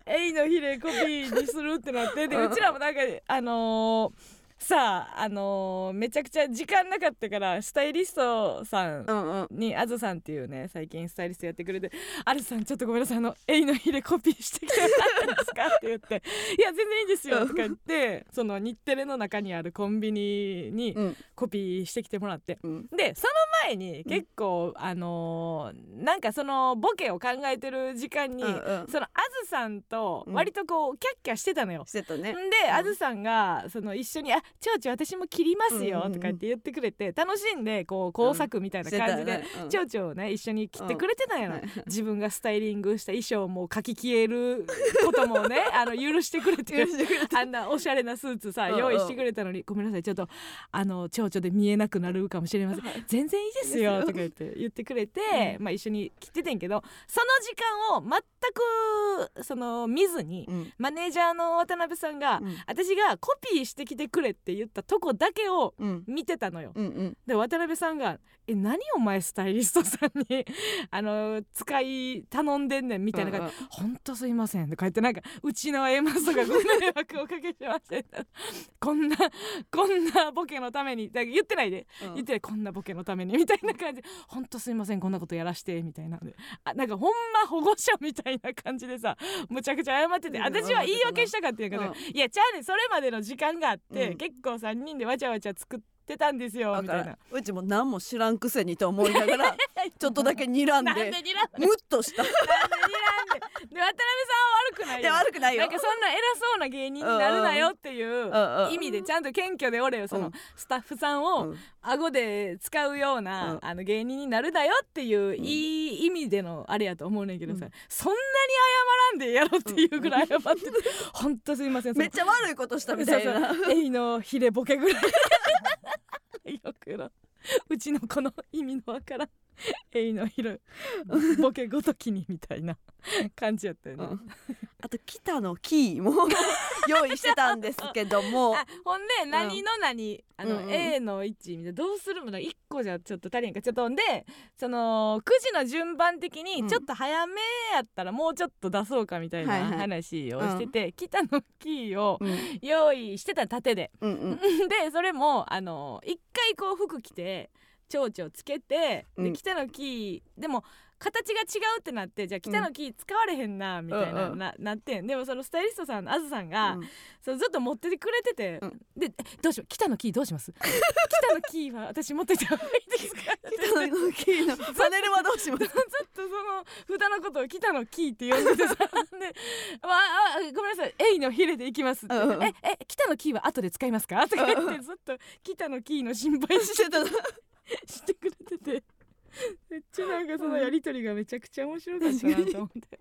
エイのヒレコピーにするってなって。でうんうちらもなんかあのーさああのーめちゃくちゃ時間なかったからスタイリストさんうんうん。にあずさんっていうね最近スタイリストやってくれて「あずさんちょっとごめんなさいあのエイのヒレコピーしてきてもらっていいですか?」って言って「いや全然いいですよ」とか言ってその日テレの中にあるコンビニにうん。コピーしてきてもらってうん。でその前に結構、あのーなんかそのボケを考えてる時間に、うんうん。そのあずさんとうん。割とこうキャッキャしてたのよ。してたね。ん。で、あずさんがその一緒に「あちょうちょ私も切りますよ」とかって言ってくれて楽しんでこう工作みたいな感じでよね。うん。ちょうちょをね一緒に切ってくれてたんやな、はい自分がスタイリングした衣装も書き消えることもね あの許してくれてあんなおしゃれなスーツさ用意してくれたのにごめんなさいちょっとあの蝶々で見えなくなるかもしれません全然いいですよとか言って言ってくれて、まあ、一緒に切っててんけどその時間を全くその見ずにうん。マネージャーの渡辺さんが、うん。私がコピーしてきてくれって言ったとこだけをうん見てたのよ。うんうんで渡辺さんが「え何お前スタイリストさんに あの使い頼んでんねん」みたいな感じうんうんほんとすいません」とか言ってなんか「うちの A マスとかご迷惑をおかけしました」こんなこんなボケのためにだ言ってないで、うん。言ってない。こんなボケのためにみたいな感じで「ほんとすいませんこんなことやらして」みたいなあなんかほんま保護者みたいな感じでさむちゃくちゃ謝っててうん私は言い訳したかったんやけど、うん。いやちゃうねん。それまでの時間があって、うん。結構3人でわちゃわちゃ作ってたんですよみたいな。ら。うちも何も知らんくせにと思いながら ちょっとだけ睨んでんでムッとした。なんで睨んで？で渡辺さんは悪くないでよ悪くないよ。なんかそんな偉そうな芸人になるなよっていう意味でちゃんと謙虚でおれよそのうん。スタッフさんうをん。顎で使うような、うん。あの芸人になるだよっていう、ん。いい意味でのあれやと思うねんけどさ、うん。そんなに謝らんでやろっていうぐらい謝ってて、ほんとすいませんめっちゃ悪いことしたみたいな。エイのヒレボケぐらいよくのうちの子の意味のわからん。エイのヒレボケごときにみたいな感じやったよね、うん。あと北のキーも 用意してたんですけども。あほんで何の何、あの、うんうん。A の位置みたいな。どうするもの？1個じゃちょっと足りんか。ちょっとほんでその9時の順番的にうん。ちょっと早めやったらもうちょっと出そうかみたいな話をしてて、北のキーをうん。用意してた縦で。うんうん。でそれもあの一回こう服着て蝶々つけて、うん。で北のキー。でも形が違うってなってじゃあ北のキー使われへんなみたいな、うん。うんななってん。でもそのスタイリストさんのあずさんが、うん。そうずっと持っててくれてて、うんでえどうしよう？北のキーどうします？北のキーは私持っててもいいですか？北のキーの パネルはどうします？ずっとその札のことを北のキーって呼んでてさで、まあ、あごめんなさい。エイのヒレでいきますって、うんうんええ北のキーは後で使いますか？とか言ってずっと北のキーの心配してた してくれてて。めっちゃなんかそのやりとりがめちゃくちゃ面白かったなと思って。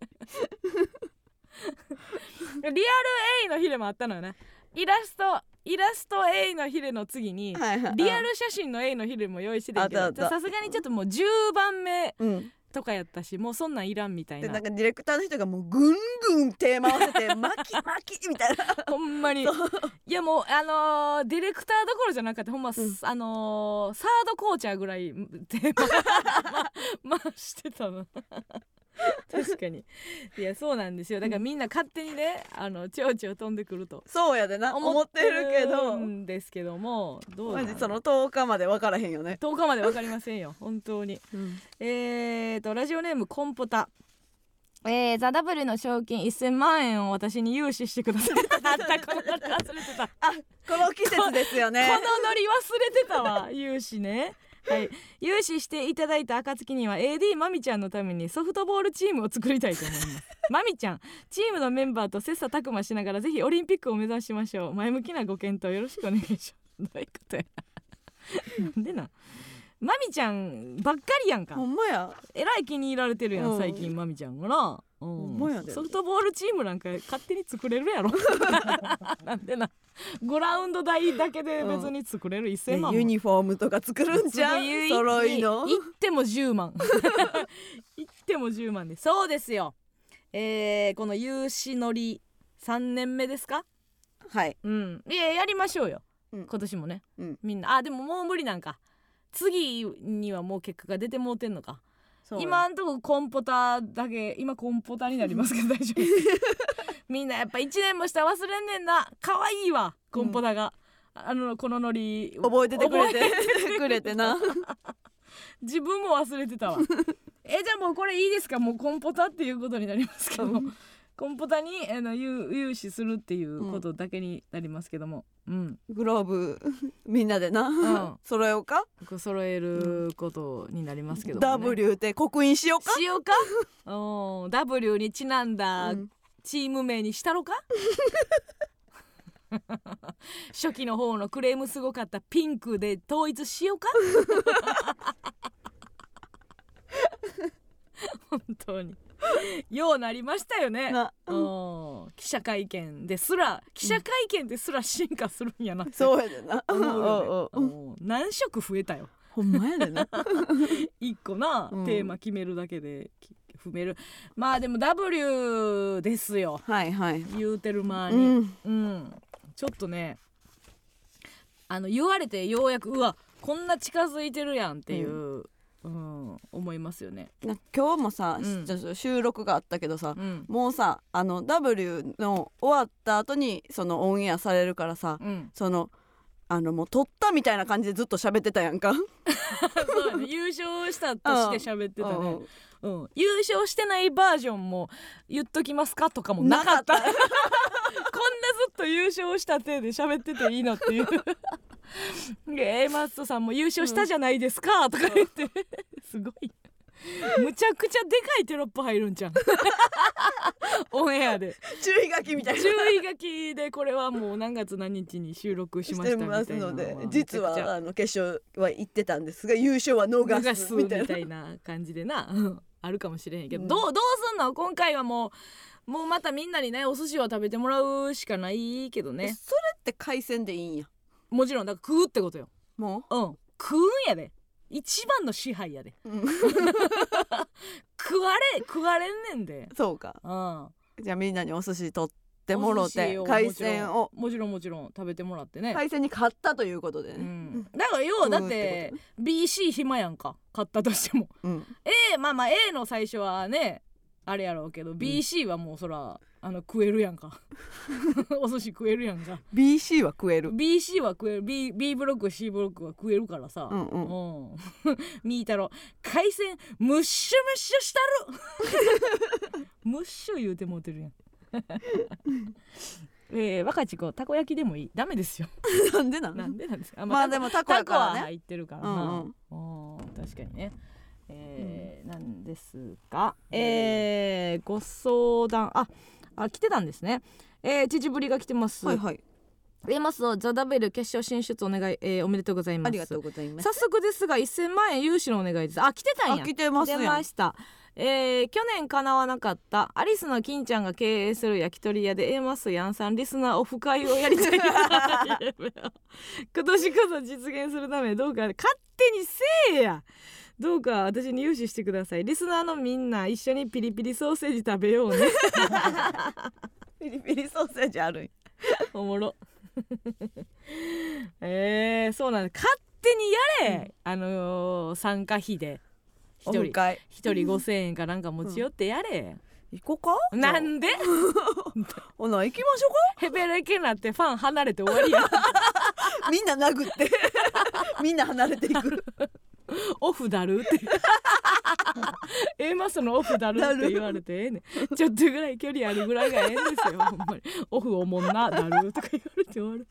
リアルエイのヒレもあったのよね。イラストイラストエイのヒレの次にはいはい。リアル写真のエイのヒレも用意してたあった。どさすがにちょっともう10番目うんとかやったしもうそんなんいらんみたいな。でなんかディレクターの人がもうぐんぐん手回せて 巻き巻きみたいな。ほんまに。いやもうあのーディレクターどころじゃなかったほんま、ん。あのーサードコーチャーぐらいで、ま、回してたの 確かに。いやそうなんですよ。だからみんな勝手にねあのちょうちょ飛んでくるとそうやでな思ってるけど。んですけどもどうマジその10日まで分からへんよね、10日まで分かりませんよ 本当に。えーとラジオネームコンポタ。えー、ザ・ダブルの賞金1000万円を私に融資してください。あったこのノリ忘れてた。あこの季節ですよね。このノリ忘れてたわ融資ねはい、融資していただいた暁には AD まみちゃんのためにソフトボールチームを作りたいと思います。まみちゃんチームのメンバーと切磋琢磨しながらぜひオリンピックを目指しましょう。前向きなご検討よろしくお願いします。どういうことや。なんでな。まみちゃんばっかりやんか。ほんまや。えらい気に入られてるやん、うん。最近まみちゃんがな、うん。ソフトボールチームなんか勝手に作れるやろ。なんでな。グラウンド代だけで別に作れる。1000万も。ユニフォームとか作るんじゃん？揃いの。行っても10万。行っても10万で。そうですよ。えー、この有志乗り3年目ですか？はい。うん。いややりましょうよ、うん。今年もね、うん。みんな。あでももう無理なんか。次にはもう結果が出てもうてんのか今んとこコンポタだけ今コンポタになりますけど大丈夫。みんなやっぱ1年もしたら忘れんねんな。可愛いわコンポタが、あのこのノリ。覚えててくれてくれてな。自分も忘れてたわ。えじゃあもうこれいいですか？もうコンポタっていうことになりますけど、うんコンポタにあの融融資するっていうことだけになりますけども。うん、グローブ みんなでな、ん。揃えようか。揃えることになりますけども、ね。W って刻印しようか。しようか？お ー W にちなんだうん。チーム名にしたろか？初期の方のクレームすごかった。ピンクで統一しようか？本当に ようなりましたよね。なうん。記者会見ですら記者会見ですら進化するんやなそうやでな。何色増えたよ。ほんまやでな。一個な、うん。テーマ決めるだけでき踏める。まあでも W ですよ。はいはい。言うてる間うに、ん。うん。ちょっとねあの言われてようやくうわこんな近づいてるやんっていう、うん思いますよね。な今日もさ、うん。収録があったけどさ、うん。もうさあの W の終わった後にそのオンエアされるからさうん、そのあのもう撮ったみたいな感じでずっと喋ってたやんか。そうやね。優勝したとして喋ってたね、うんうん、優勝してないバージョンも言っときますかとかもなかったずっと優勝した体で喋ってていいのっていう。で A マッソさんも優勝したじゃないですかとか言って。すごい。むちゃくちゃでかいテロップ入るんじゃん。オンエアで。注意書きみたいな。注意書きでこれはもう何月何日に収録しましたみたますのいなのはで実はあの決勝は行ってたんですが優勝は逃逃すみたいな感じでな。う んあるかもしれへんけど、うん。どうどうすんの？今回はもうもうまたみんなにねお寿司を食べてもらうしかないけどえねそれって海鮮でいいんや？もちろんだから食うってことよ。もう？ん。食うんやで。一番の支配やで。う、うん。食われ食われんねんで。そうか。うん。じゃあみんなにお寿司取ってもろて司海鮮を。もちろんもちろん食べてもらってね、海鮮に勝ったということでうね、ん、だから要はだって食 BC 暇やんか。買ったとしても。うん、A まあまあ A の最初はねあれやろうけど BC はもうそらあの食えるやんか。お寿司食えるやんか。BC は食える。BC は食える。B, B ブロック C ブロックは食えるからさ。うんうん。うん。みーたろ。海鮮ムッシュムッシュしたる。ムッシュ言うてもうてるやん。えー、若ち子たこ焼きでもいい。ダメですよ。なんでなん？なんでなんですか？まあでもタコやからね。は入ってるからな、うん確かにねえーなんですが、えーご相談ああ来てたんですね。えー、父ぶりが来てます、はいはい。えますとザ・ダベル決勝進出お願い、えーおめでとうございます。ありがとうございます。早速ですが1000万円融資のお願いです。あ来てたんや。あ来てますやました。えー去年叶わなかったアリスの金ちゃんが経営する焼き鳥屋で A マスヤンさんリスナーオフ会をやりたい 今年こそ実現するためどうか。勝手にせえやどうか私に融資してください。リスナーのみんな一緒にピリピリソーセージ食べようね。ピリピリソーセージあるんや。おもろ。えー、そうなんです勝手にやれ、あのー参加費で。一人。一人5,000円かなんか持ち寄ってやれ、行こうか？なんで？ほな行きましょうヘベレケなってファン離れて終わりや。かみんな殴って。みんな離れていくオフだるって。A マスのオフだるって言われてええねん。ちょっとぐらい距離あるぐらいがええんですよほんまに。オフおもんなだるとか言われて終わる。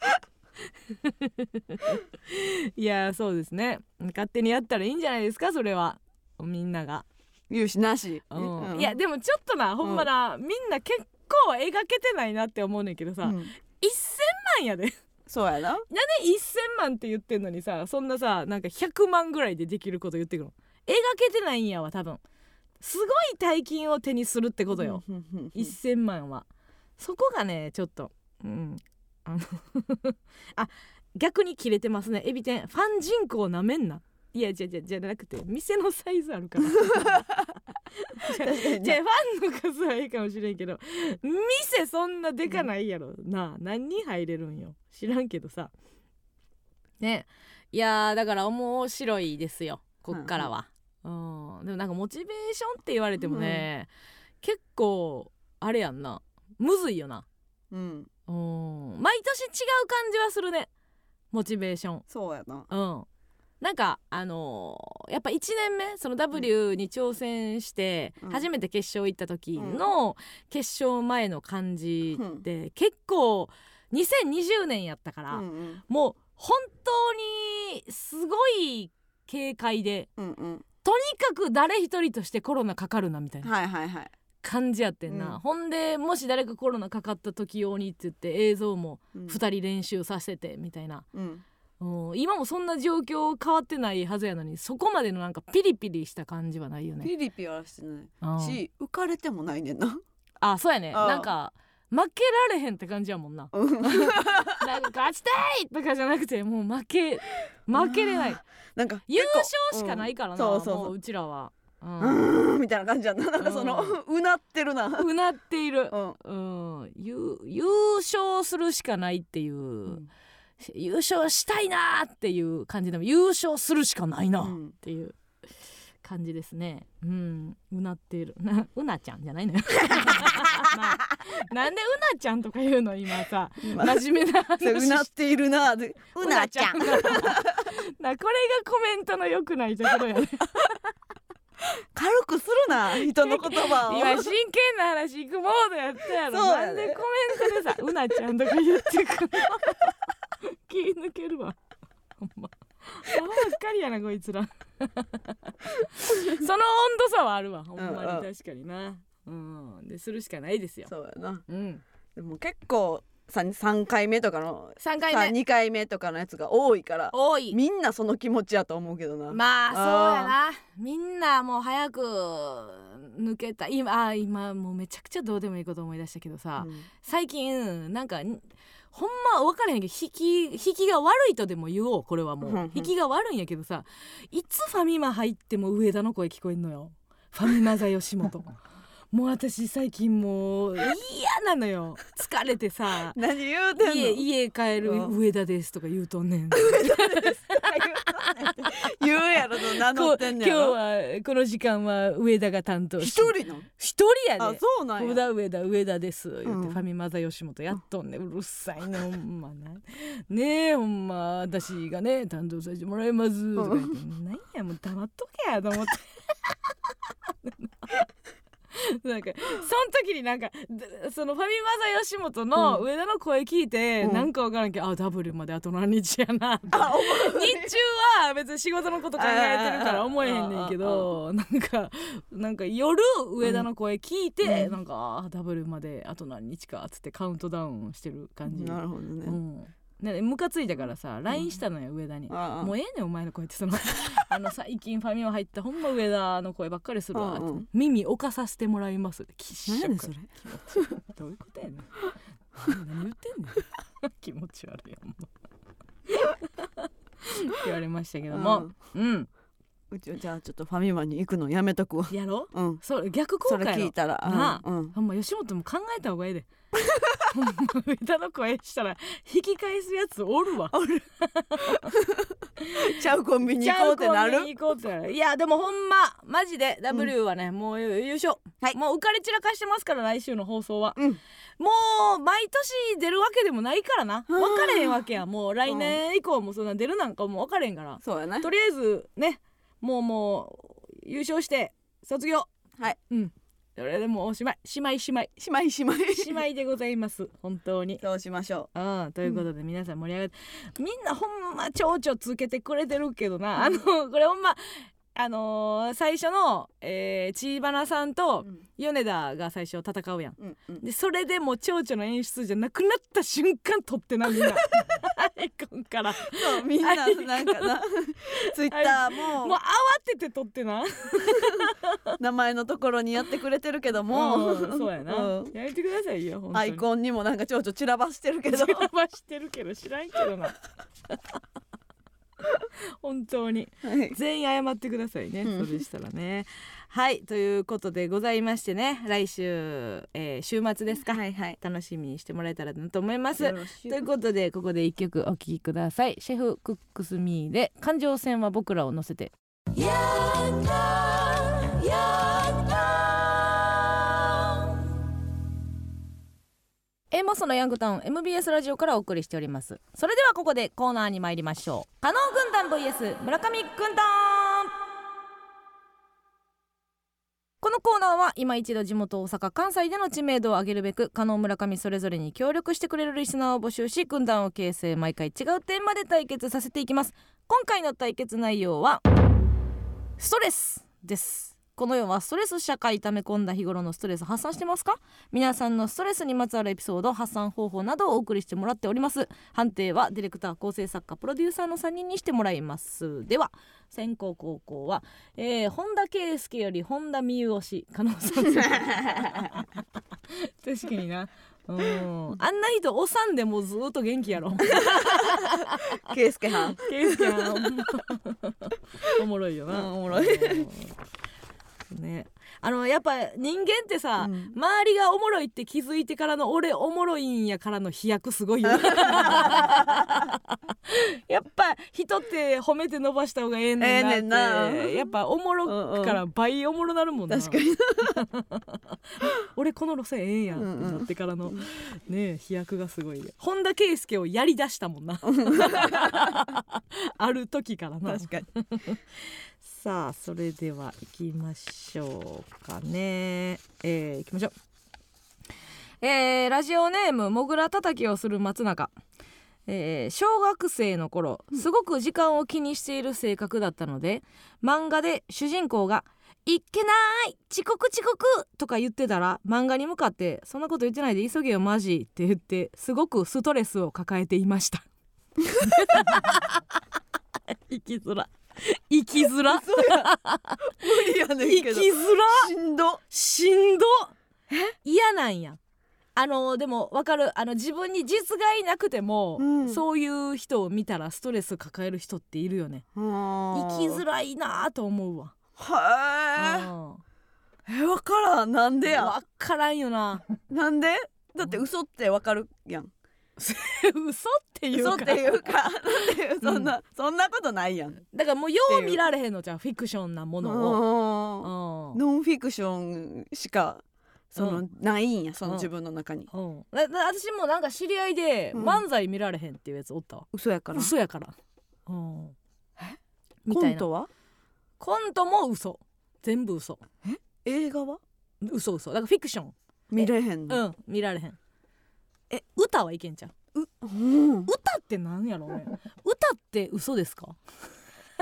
いやそうですね。勝手にやったらいいんじゃないですかそれは。みんなが、なし、うん。うん。いやでもちょっとなほんまな、みんな結構描けてないなって思うねんけどさ、うん。1000万やでそうやな。1000万って言ってんのにさそんなさなんか100万ぐらいでできること言ってくるの？描けてないんやわ多分。すごい大金を手にするってことよ、うんうんうんうん。1000万は。そこがねちょっとうん。あの あ逆に切れてますね。エビ天ファン人口なめんないやじゃじゃじゃなくて店のサイズあるから。じゃファンの数はいいかもしれんけど店そんなでかないやろ、なあ何人入れるんよ。知らんけどさ。ね。いやーだから面白いですよ。こっからは、うんでもなんかモチベーションって言われてもね、結構あれやんな。むずいよな。うん。うん。毎年違う感じはするね。モチベーション。そうやな。うんなんかあのーやっぱ1年目その W に挑戦してうん。初めて決勝行った時の決勝前の感じうんって結構2020年やったから、もう本当にすごい警戒でとにかく誰一人としてコロナかかるなみたいなはいはいはい。感じやってんな、うん。ほんでもし誰かコロナかかった時用にって言って映像もうん。2人練習させてみたいな、うんうん。今もそんな状況変わってないはずやのにそこまでのなんかピリピリした感じはないよね。ピリピリはしてないうん。し浮かれてもないねんな。あそうやね。あなんか負けられへんって感じやもんな。うん。なんか勝ちたいとかじゃなくてもう負け負けれない。なんか優勝しかないからな、うん。そうそうそう。もううちらは。ううんーんみたいな感じやんな。なんかそのうなってるな。うなっている、うん。うん、優優勝するしかないっていう、優勝したいなーっていう感じでも優勝するしかないな。っうん。ていう感じですね。うん。うなっている。な うなちゃんじゃないのよ。ななんでうなちゃんとか言うの今さ。今。真面目なうなっているなで。ううなちゃん。なこれがコメントの良くないところやね。軽くするな人の言葉を。今真剣な話行くモードやったやろ。ねなんでコメントでさ「うなちゃん」とか言ってくるの？気抜けるわ。ほんま。アホばっかりやなこいつら。その温度差はあるわ。ほんまに。確かにな。うん。でするしかないですよ。そうやな。うん。でも結構 3, 三回目とかの3回目。さ2回目とかのやつが多いから多い。みんなその気持ちやと思うけどな、まあそうやな。みんなもう早く抜けた。今あー今もうめちゃくちゃどうでもいいこと思い出したけどさ、うん。最近なんかんほんま分からへんけど引き引きが悪いとでも言おうこれはもう、うんうん。引きが悪いんやけどさいつファミマ入っても上田の声聞こえんのよ。ファミマ座吉本もう私最近もう嫌なのよ。疲れてさ。何言うてんの？家家帰るうん上田ですとか言うとんねん。言うやろと名乗こってん今日ねやろ？はこの時間は上田が担当し一人の？一人やあでそうなんや。上田上田上田です言って、うん。ファミマ座吉本やっとんねうるさいねほんまなねえほんま私がね担当させてもらいますとか言ってなんやもう黙っとけやと思って なんかその時になんかでそのファミマ座吉本の上田の声聞いて、うん。なんかわからんけどあ W まであと何日やな。日中は別に仕事のこと考えてるから思えへんねんけどなんかなんか夜上田の声聞いて、うん。なんかあーダブルまであと何日かっつってカウントダウンしてる感じ。なるほどね、うんね、ムカついたからさ LINE したのよ、上田に。もうええねんお前の声ってその あの最近ファミマ入ったほんま上田の声ばっかりするわ、うんうん。耳置かさせてもらいますって。きっしそれ気持ち悪いどういうことやねん。何言ってんねん。気持ち悪いよもう。言われましたけども。うん、うちはじゃあちょっとファミマに行くのやめとくわ。やろ？うん。それ逆効そ果やろれ聞いたらなあうん。うんほんま吉本も考えた方がええで。ほんま上田の声したら引き返すやつおるわ。ちゃうコンビニ行こうってなる？ちゃうコンビニ行こうってなる。いやでもほんまマジで W はね、もう優勝、はい。もう浮かれ散らかしてますから来週の放送は、うん。もう毎年出るわけでもないからな。分かれへんわけやもう来年以降もそんな出るなんかもう分かれへんから。そうやねとりあえずねもうもう優勝して卒業。はい。うん。それでもうおしまい。しまいしまい。しまいしまい。しまいでございます。本当に。そうしましょう。ん、ということで皆さん盛り上がって、みんなほんま蝶々つけてくれてるけどな、あのこれほんまあのー最初の、えー、チーバナさんう、とうん。米田が最初戦うやん。うんうん、でそれでもう蝶々の演出じゃなくなった瞬間撮ってなみんな。ア イコンから。そうみんななんかな。ツイッターも。もう慌てて撮ってな。名前のところにやってくれてるけども、うんそうやな、うん。やめてくださいよアイコンにもなんかちょうちょ散らばしてるけど。散らばしてるけど知らんけどな 本当に。はい。全員謝ってくださいね、うん。そうでしたらね。はい。ということでございましてね。来週、えー週末ですか、はいはい。楽しみにしてもらえたらなと思います。ということでここで一曲お聴きください。シェフクックスミーで環状線は僕らを乗せてエモソのヤングタウン MBS ラジオからお送りしております。それではここでコーナーに参りましょう。加納軍団 VS 村上軍団。このコーナーは今一度地元大阪関西での知名度を上げるべく加納村上それぞれに協力してくれるリスナーを募集し軍団を形成毎回違うテーマで対決させていきます。今回の対決内容はストレスです。この世はストレス社会溜め込んだ日頃のストレス発散してますか？皆さんのストレスにまつわるエピソード発散方法などをお送りしてもらっております。判定はディレクター構成作家プロデューサーの3人にしてもらいます。では先攻後攻は、えー、本田圭佑より本田美優推し加納さん確かにな。うん。あんな人おさんでもずっと元気やろ。ケイスケはん。圭佑は おもろいよな、うんおもろいうんね。あのやっぱ人間ってさ、うん。周りがおもろいって気づいてからの俺おもろいんやからの飛躍すごいよね。やっぱ人って褒めて伸ばした方がええねんなやっぱおもろから倍おもろなるもんな、確かに。俺この路線ええんやってなってからの、ねえ飛躍がすごいね本田圭佑をやりだしたもんな。ある時からな。確かにさあそれでは行きましょうかね。えー、行きましょう。えー、ラジオネームもぐらたたきをする松中。えー小学生の頃すごく時間を気にしている性格だったので漫画で主人公が「いっけない遅刻遅刻!」とか言ってたら漫画に向かって「そんなこと言ってないで急げよマジ」って言ってすごくストレスを抱えていました。生きづら 生きづら。無理やね生きんけど。づら。しんど。しんど。嫌なんや。あのでもわかる。あの自分に実害なくても、うん。そういう人を見たらストレス抱える人っているよね。生きづららいなと思うわ。はえわからん。なんでや？わからんよな。なんで？だって嘘ってわかるやん 嘘っていうか。嘘っていうか。なんでそんな、そんなことないやん。だからもうよう見られへんのじゃんフィクションなものを、うん。ノンフィクションしかその、うないんやそのうん。自分の中に、うん、私もなんか知り合いでうん。漫才見られへんっていうやつおった？わ、嘘やから。嘘やから、うん、みたいな。コントは？コントも嘘。全部嘘。映画は？嘘嘘。だからフィクション。見れへんうの、ん見られへんえ歌はいけんじゃんうん。歌ってなんやろ？うね歌って嘘ですか？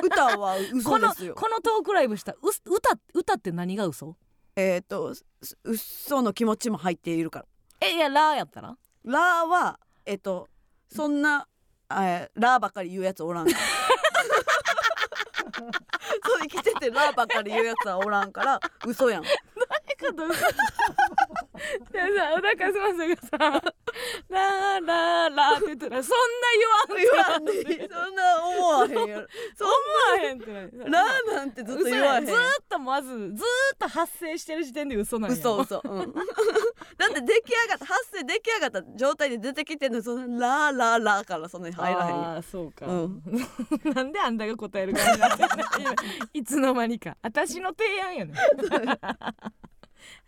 歌は嘘ですよ。このトークライブしたう歌歌って何が嘘？えっ、とす嘘の気持ちも入っているから。えいやラーやったら？ラーはえっ、とそんな、えーラーばっかり言うやつおらん そう生きててラーばっかり言うやつはおらんから嘘やん。かと嘘 いやさなんかすませんがさ「ラーラーラー」って言ったらそんな言わん言わんでそんな思わへんやろ。そん思わへんってラーなんてずっと言わへんずーっとまずずーっと発生してる時点で嘘なんや。嘘嘘、うん、だって出来上がった発声出来上がった状態で出てきてんのそのラーラーラーからそんなに入らへんよあーそうか、うん。なんであんたが答えるかになっていつの間にか。私の提案やね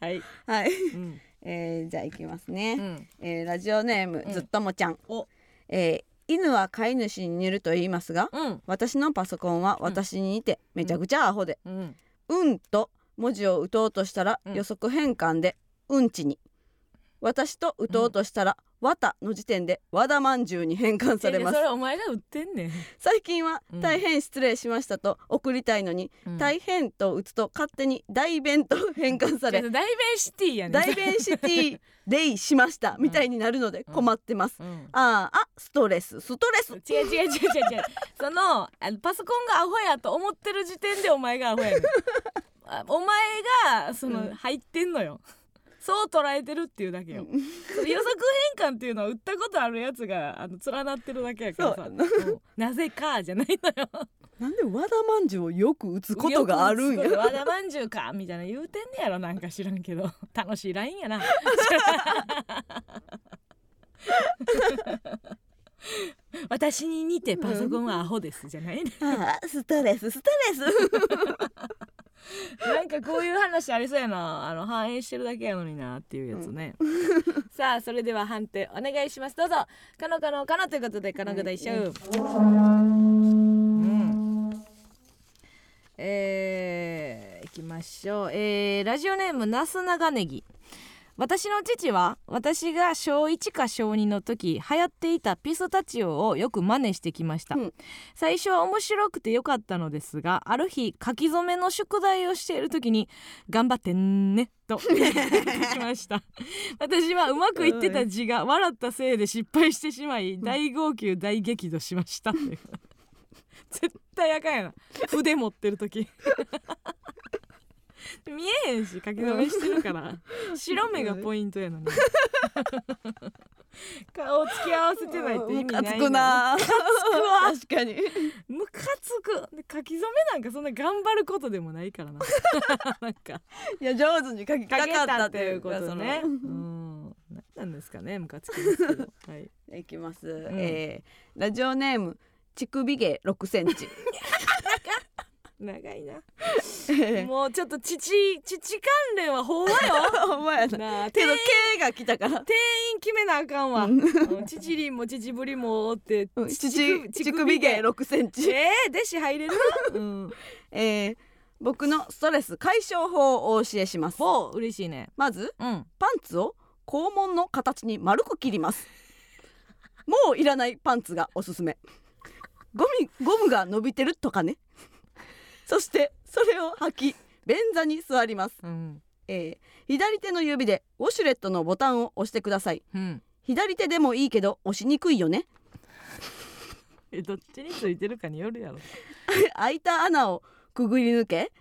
はい、はい、うんえー、じゃあいきますうね、ん、えーラジオネーム、うん。ずっともちゃん。お。えー犬は飼い主に似ると言いますがうん。私のパソコンは私に似てめちゃくちゃアホで、うん。うんと文字を打とうとしたらうん。予測変換でうんちに。私と打とうとしたらわたの時点で和田まんじゅうに変換されます。それお前が売ってんねん、最近はうん。大変失礼しましたと送りたいのに、大変と打つと勝手に大弁と変換され大弁シティやねん。大弁シティレイしましたみたいになるので 困ってます、うん。あーあストレス。ストレス。違う違う違う違う。そのあのパソコンがアホやと思ってる時点でお前がアホやねん。あお前がその、うん。入ってんのよそう捉えてるっていうだけよ、予測変換っていうのは打ったことあるやつがあの連なってるだけやからさ。なぜかじゃないのよ。なんで和田まんじゅうをよく打つことがあるんや。和田まんじゅうかみたいな言うてんねやろなんか知らんけど。楽しいラインやな 私に似てパソコンはアホですじゃないね。あーストレスストレス。なんかこういう話ありそうやな。あの反映してるだけやのになっていうやつね、さあそれでは判定お願いします。どうぞ。かのかのかのということでかのぐだいしょう、うん。えー、いきましょう。えー、ラジオネームなす長ネギ私の父は私が小1か小2の時流行っていたピスタチオをよく真似してきました、うん。最初は面白くてよかったのですがある日書き初めの宿題をしている時に「頑張ってんね」と 書きました。私はうまくいってた字が笑ったせいで失敗してしまい大号泣大激怒しました。絶対あかんやな。筆持ってる時 見えへんし書き初めしてるから。白目がポイントやのに。顔つき合わせてないって意味ないムカつくな。わ。確かに。ムカつく。で書き初めなんかそんな頑張ることでもないからな。なんか。いや上手に書きかかったってていうことね。うん。何なんですかねムカつきますけど。はい。いきます、えーラジオネーム乳首毛6センチ長いな。え もうちょっと父父関連はほんまよ。ー ほんまやな。けどが来たから。店員決めなあかんわ。うん。うんもチチブリもおってうん乳首毛6センチ。えー、弟子入れる うん。えー僕のストレス解消法をお教えします。ほう嬉しいね。まずうん。パンツを肛門の形に丸く切ります。もういらないパンツがおすすめ。ゴミゴムが伸びてるとかねそしてそれを履き便座に座ります、うん。えー左手の指でウォシュレットのボタンを押してください。うん。左手でもいいけど押しにくいよね。えどっちについてるかによるやろ。開いた穴をくぐり抜け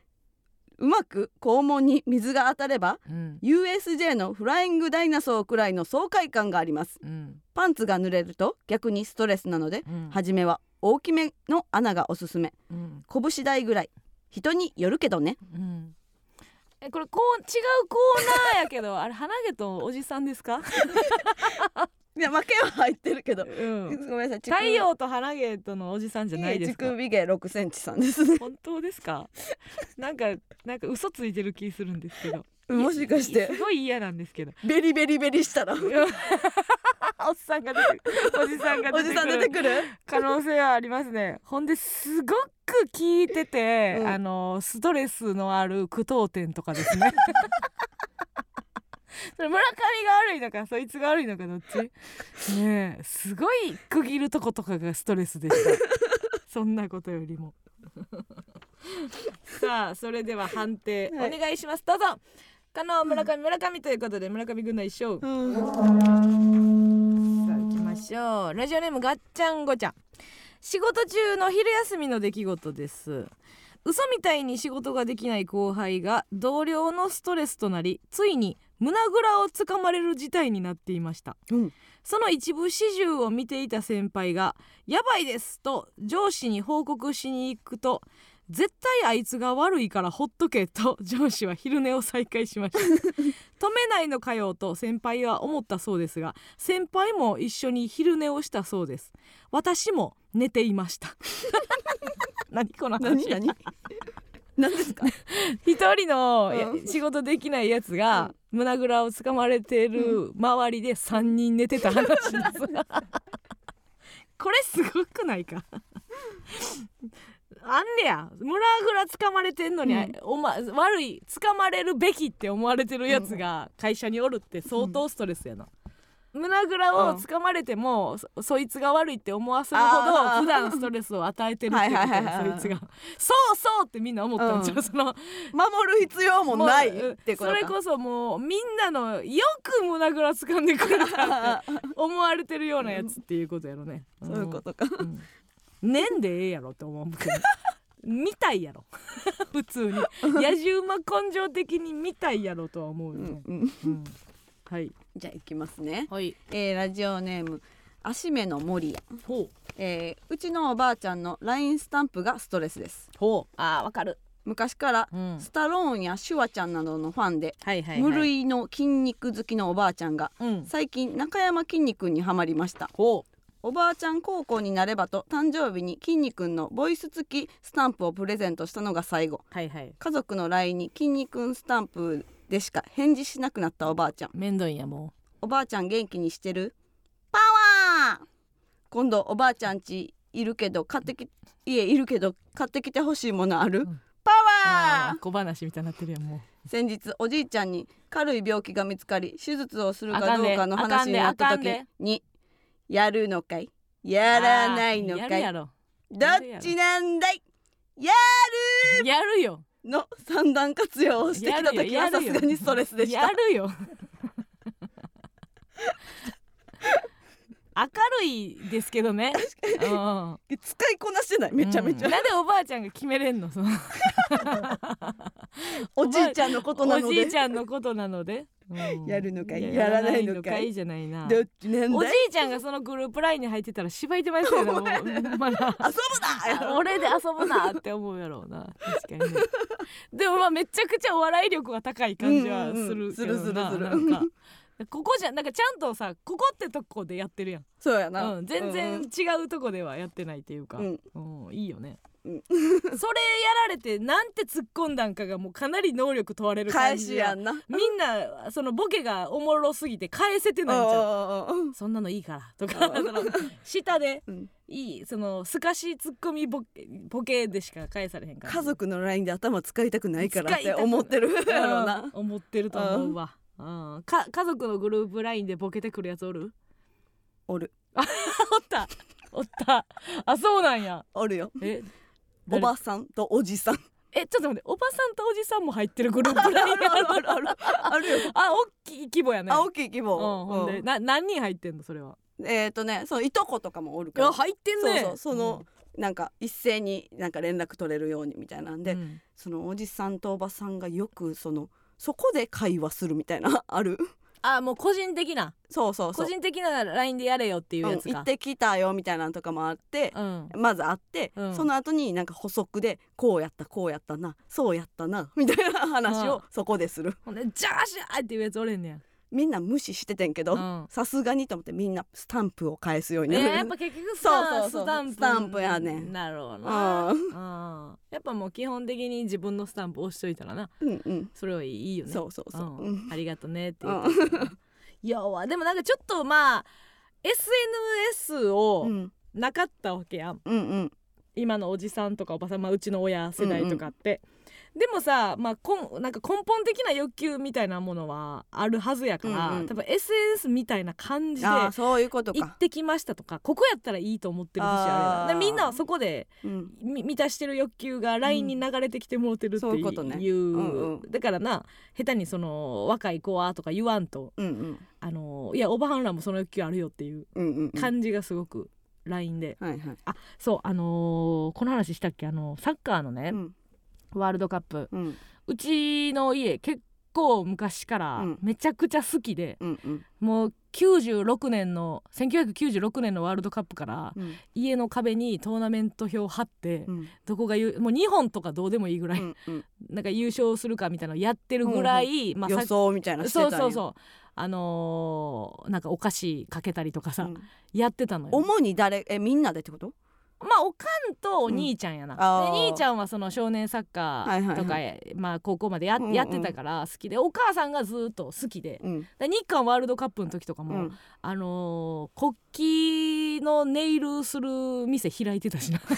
うまく肛門に水が当たればうん。USJ のフライングダイナソーくらいの爽快感があります。うん。パンツが濡れると逆にストレスなのでうん。初めは大きめの穴がおすすめ。うん。拳大ぐらい。人によるけどね。うん。えこれこう違うコーナーやけど あれ鼻毛とおじさんですか？いや負けは入ってるけど。うん。ごめんなさい太陽と鼻毛とのおじさんじゃないです乳か首毛6センチさんです。ね 本当ですか？なんかなんか嘘ついてる気するんですけど。もしかして。すごい嫌なんですけど。ベリベリベリしたらおっさんが出てくる。おじさんがおじさん出てるくる？可能性はありますね。ほんですごく聞いてて、うん。あのストレスのある句読点とかですね。それ村上が悪いのかそいつが悪いのかどっち？ねえすごい区切るとことかがストレスでした。そんなことよりも。さあそれでは判定、はい。お願いします。どうぞ。加納村上村上ということで村上軍団一勝うんましょう。ラジオネームガッチャンゴちゃん。仕事中の昼休みの出来事です。嘘みたいに仕事ができない後輩が同僚のストレスとなりついに胸ぐらをつかまれる事態になっていました、うん。その一部始終を見ていた先輩が「やばいです」と上司に報告しに行くと「絶対あいつが悪いからほっとけ」と上司は昼寝を再開しました。止めないのかよと先輩は思ったそうですが先輩も一緒に昼寝をしたそうです。私も寝ていました。何この話。何何？何ですか？一人のうん。仕事できないやつが胸ぐらをつかまれてる周りで3人寝てた話ですこれすごくないか？あんねや。胸ぐらつかまれてんのに、うん。おま悪いつかまれるべきって思われてるやつが会社におるって相当ストレスやな、胸ぐらをつかまれても、そそいつが悪いって思わせるほど普段ストレスを与えてるってことそいつが。そうそうってみんな思ったんちゃう、うん。その守る必要もないってことかそれこそもうみんなのよく胸ぐら掴んでくれたって 思われてるようなやつっていうことやろね、そういうことかうんねんでええやろって思うけど。見たいやろ。普通に。野じ馬根性的に見たいやろとは思うよね、うんうん。はい。じゃあいきますね、はい。えーラジオネーム足目の森や、ほう。えーうちのおばあちゃんの LINE スタンプがストレスです。ほう。あーわかる、昔からうん、スタローンやシュワちゃんなどのファンで、はいはい、はい、無類の筋肉好きのおばあちゃんがうん。最近中山きんにはまりました。ほおばあちゃん高校になればと誕生日にきんに君のボイス付きスタンプをプレゼントしたのが最後。うはいはい。家族の LINE にきんに君スタンプでしか返事しなくなったおばあちゃん。めんどいんやもおばあちゃん元気にしてる？パワー！今度おばあちゃん家いるけど買ってき家いるけど買ってきてほしいものある、うん。パうワー！小話みたいになってるやんもう。先日おじいちゃんに軽い病気が見つかり手術をするかどうかの話になった時にやるのかい？やらないのかい？どっちなんだい？ややるよ。るの三段活用をしてきた時はさすがにストレスでした。やるよ 明るいですけどね、うん。使いこなしてない。めちゃめちゃ、うん。なんでおばあちゃんが決めれんの？そ のおじいちゃんのことなので。おじいちゃんのことなので、うん。やるのかい？ややらないのかい？やらじゃないな。どっちなんおじだいいちゃんがそのグループラインに入ってたら芝居てますよねもうまだ。遊ぶな！俺で遊ぶなって思うやろうな。確かにね。でもまあめちゃくちゃお笑い力が高い感じはするけどな、うんうん。するするする。なんかここじゃなんかちゃんとさここってとこでやってるやん、そうやな、うん、全然違うとこではやってないっていうか、うん。うんいいよね、うん。それやられてなんて突っ込んだんかがもうかなり能力問われる感返じや。しやんな。みんなそのボケがおもろすぎて返せてないん。ちゃううんそんなのいいから。とか下でうん。いいそのすかしツッコミボケボケでしか返されへんから家族の LINE で頭使いたくないからって思ってるやろううんな思ってると思うわ、うん、か家族のグループ LINE でボケてくるやつおる？おる。おった。おった。あそうなんや。おるよ。えおばさんとおじさん。えちょっと待って。おばさんとおじさんも入ってるグループ LINE あるあるあるある。あるよ。あ大きい規模やね。あ大きい規うん、模、ほんで、うん。な何人入ってんのそれは？えっ、ー、とねそのいとことかもおるから入ってんね。そうそう。その、なんか一斉になんか連絡取れるようにみたいなんで、うん。そのおじさんとおばさんがよくそのそこで会話するみたいな ある？あもう個人的な。そうそうそう。個人的な LINE でやれよっていうやつか。うん行ってきたよみたいなのとかもあって、うん。まず会って、うん。その後になんか補足でこうやったこうやったなそうやったなみたいな話をそこでする。ほんで「ジャーシャー!」っていうやつおれんねやみんな無視しててんけどうん。さすがにと思ってみんなスタンプを返すようえになる、ーやっぱ結局そうスタンプ。スタンプやねん。なるほどな。ううん。やっぱもう基本的に自分のスタンプ押しといたらな。うんうん。それはいいよね。そうそうそう、うん。うん。ありがとねって言っていやわでもなんかちょっとまあ SNS をうん。なかったわけやん。うんうん今のおじさんとかおばさん、まあ、うちの親世代とかって、でもさ、まあ、こんなんか根本的な欲求みたいなものはあるはずやから、うんうん。多分 SNS みたいな感じで行ってきましたとかここやったらいいと思ってる節あでみんなはそこでうん、み満たしてる欲求が LINE に流れてきてもうてるっていう,、ね。うんうん。だからな下手にその若い子はとか言わんとうんうん。あのいやおばはんらもその欲求あるよっていううんうんうん。感じがすごく LINE で、はいはい。あそうあのーこの話したっけ？あのサッカーのね、うん。ワールドカップ。うん。うちの家結構昔からうん。めちゃくちゃ好きで、うんうん。もう96年の1996年のワールドカップからうん。家の壁にトーナメント表貼って、うん。どこがゆもう2本とかどうでもいいぐらい、うんうん。なんか優勝するかみたいなのやってるぐらい、まあ、予さ想みたいなしてたそうそうそうあのーなんかお菓子かけたりとかさ、うん。やってたのよ。主に誰？えみんなでってこと？まあおかんとお兄ちゃんやな、んあー。で兄ちゃんはその少年サッカーとか、はいまあ高校までや,、うんうん。やってたから好きでお母さんがずっと好きで。うん。で日韓ワールドカップの時とかも、うん。あのー国旗のネイルする店開いてたしな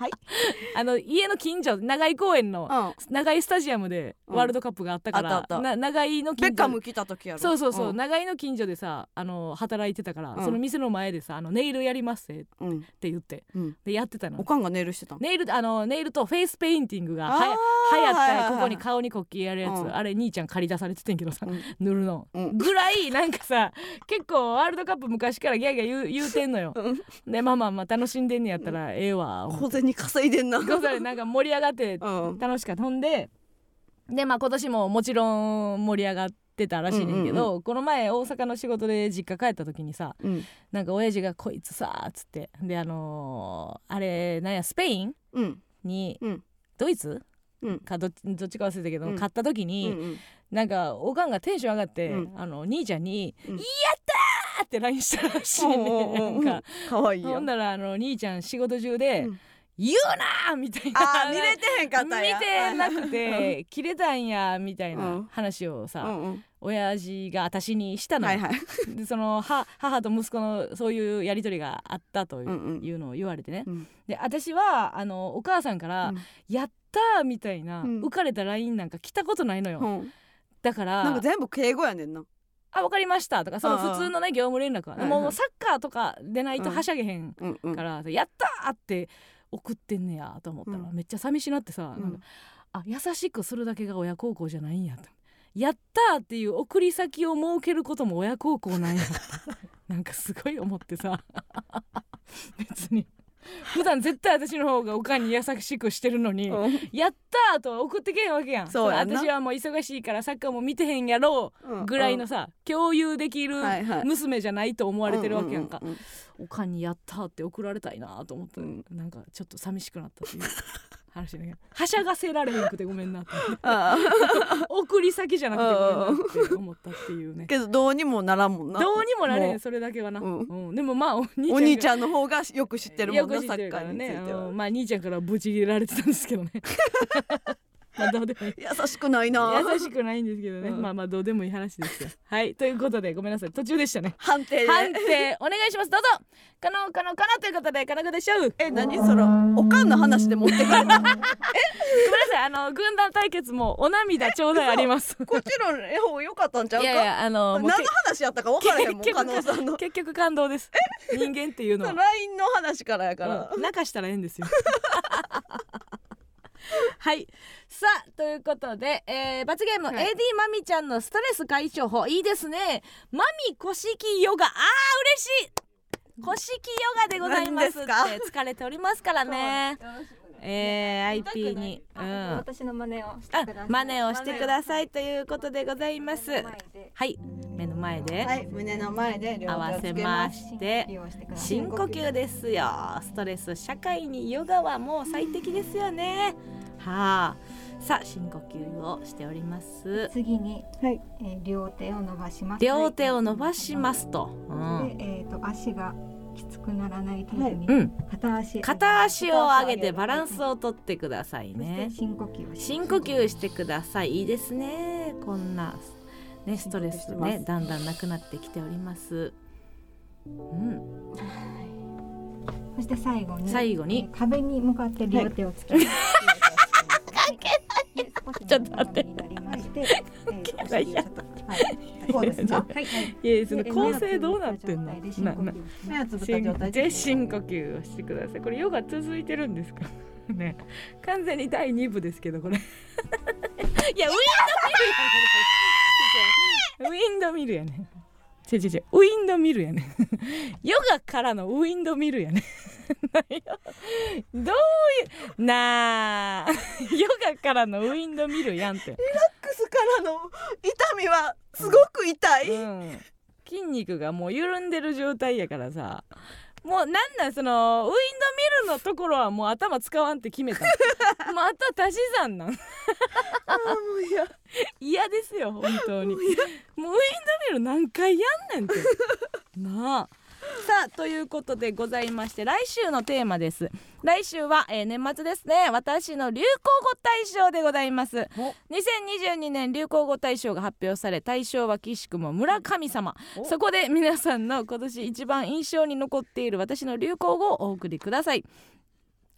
はい。あの家の近所長井公園のうん。長井スタジアムでワールドカップがあったから、な長井の近所ベッカム来た時やろ。そうそうそう、ん。長井の近所でさあの働いてたから、うん。その店の前でさあのネイルやりますってうん。言って。うん。でやってたの。おかんがネイルしてたの？ネイルあのネイルとフェイスペインティングがはやあー流行ったここに顔に国旗やるやつ、うん。あれ兄ちゃん借り出されててんけどさ、うん。塗るの、うん。ぐらいなんかさ結構ワールドカップ昔からギャーギャー言う言うてんのよ。うん。でまあまあまあ楽しんでんねやったらええわ小銭稼いでんなござでなんか盛り上がって うん。楽しかった。ほんででまあ今年ももちろん盛り上がってたらしいねんけど、この前大阪の仕事で実家帰った時にさうん。なんか親父が「こいつさ」っつってであのーあれなんやスペインうん。に、うん。ドイツうん。かどっちどっちか忘れたけど、うん。買った時うに、ん。なんかおかんがテンション上がって、うん。あの兄ちゃんに「うんやったー!」って LINE したらしいねおうおうおうなんかかわいいやほんならあの兄ちゃん仕事中で「うん言うな!」みたいな。あー見れてへんかったんや。見てなくて切れたんやみたいなうん。話をさ、うんうん。親父が私にしたのよ、はいはい。でそのは母と息子のそういうやり取りがあったという,、うんうん。のを言われてね。うん。で私はあのお母さんからうん「やった!」みたいな、うん。浮かれた LINE なんか来たことないのよ、うん。だからなんか全部敬語やねんな。あ分かりましたとかその普通のね業務連絡は、もうサッカーとかでないとうん。はしゃげへんから、やったーって送ってんねやと思ったら、うん。めっちゃ寂しなってさ、うん。なんかあ優しくするだけが親孝行じゃないんやと。やったーっていう送り先を設けることも親孝行なんや。なんかすごい思ってさ。別に 普段絶対私の方がおかんに優しくしてるのに、うん。やったーとは送ってけへんわけやん。そうやんな。私はもう忙しいからサッカーも見てへんやろうぐらいのさ、共有できるはいはい。娘じゃないと思われてるわけやん。か、うううおかんにやったって送られたいなと思って、うん。なんかちょっと寂しくなったっていう話だけどはしゃがせられへんくてごめんなって。送り先じゃなくてごめんなって思ったっていうね。けどどうにもならんもんな。どうにもなれんそれだけはな、ううん。でもまあお兄ちゃんが。お兄ちゃんの方がよく知ってるもよんなサく知ってるかッカーにつらねいてはうん。まあ兄ちゃんからブチ切れられてたんですけどね まあどうでもいい。優しくないな。優しくないんですけどね、うん。まあまあどうでもいい話です。よはい。ということでごめんなさい。途中でしたね。判定で。判定お願いします。どうぞ。可能可能可能ということで可能でしょうえ何それ？おかんの話で持ってくる ごめんなさい。あの軍団対決もお涙ちょうだいあります。こっちの絵本良かったんちゃうか？いやいやあの何の話やったか分からへんもん結局加納さんの。結局感動です。人間っていうのは。LINE の話からやから。うん泣かしたらええんですよ はい。さあということで、えー、罰ゲーム、はい。AD マミちゃんのストレス解消法いいですね。マミ古式ヨガ。あー嬉しい。古式ヨガでございますって疲れておりますからね。えー、IP に、うん、私の真似をしてあください。真似をしてくださいということでございます。はい。目の前で、はい。胸の前で合わせまして深呼吸ですよ。ストレス社会にヨガはもう最適ですよねはあさあ深呼吸をしております。次に、はい。えー両手を伸ばします。両手を伸ばしますと、うん。で、えっ、と足がきつくならない程度に、うん、片足片足を上げてバランスをとってくださいそしてね深呼吸深呼吸してください。いいですね。こんなねストレスねだんだんなくなってきております。うん。そして最後に最後に。えー壁に向かって両手をつけます。関係ない。ちょっと待って。はい、こうですか。はいはい。いやそので構成どうなってんの？目をつぶった状態で深呼吸をします目をつぶった深状態で。深呼吸をしてください。これヨガ続いてるんですか？ね。完全に第2部ですけどこれ。いやウィンドミルやねウィンドミルやね違う違うウィンドミルやね ヨガからのウィンドミルやね どういうなあ。ヨガからのウィンドミルやんって。リラックスからの痛みはすごく痛い、うん、筋肉がもう緩んでる状態やからさもうなんなんそのウィンドミルのところはもう頭使わんって決めた。もうあとは足し算なん。あーもういや嫌ですよ本当に。もうウィンドミル何回やんねんって。なあ さあということでございまして来週のテーマです。来週は、えー年末ですね。私の流行語大賞でございます。お。2022年流行語大賞が発表され大賞は岸くも村神様。お。そこで皆さんの今年一番印象に残っている私の流行語をお送りください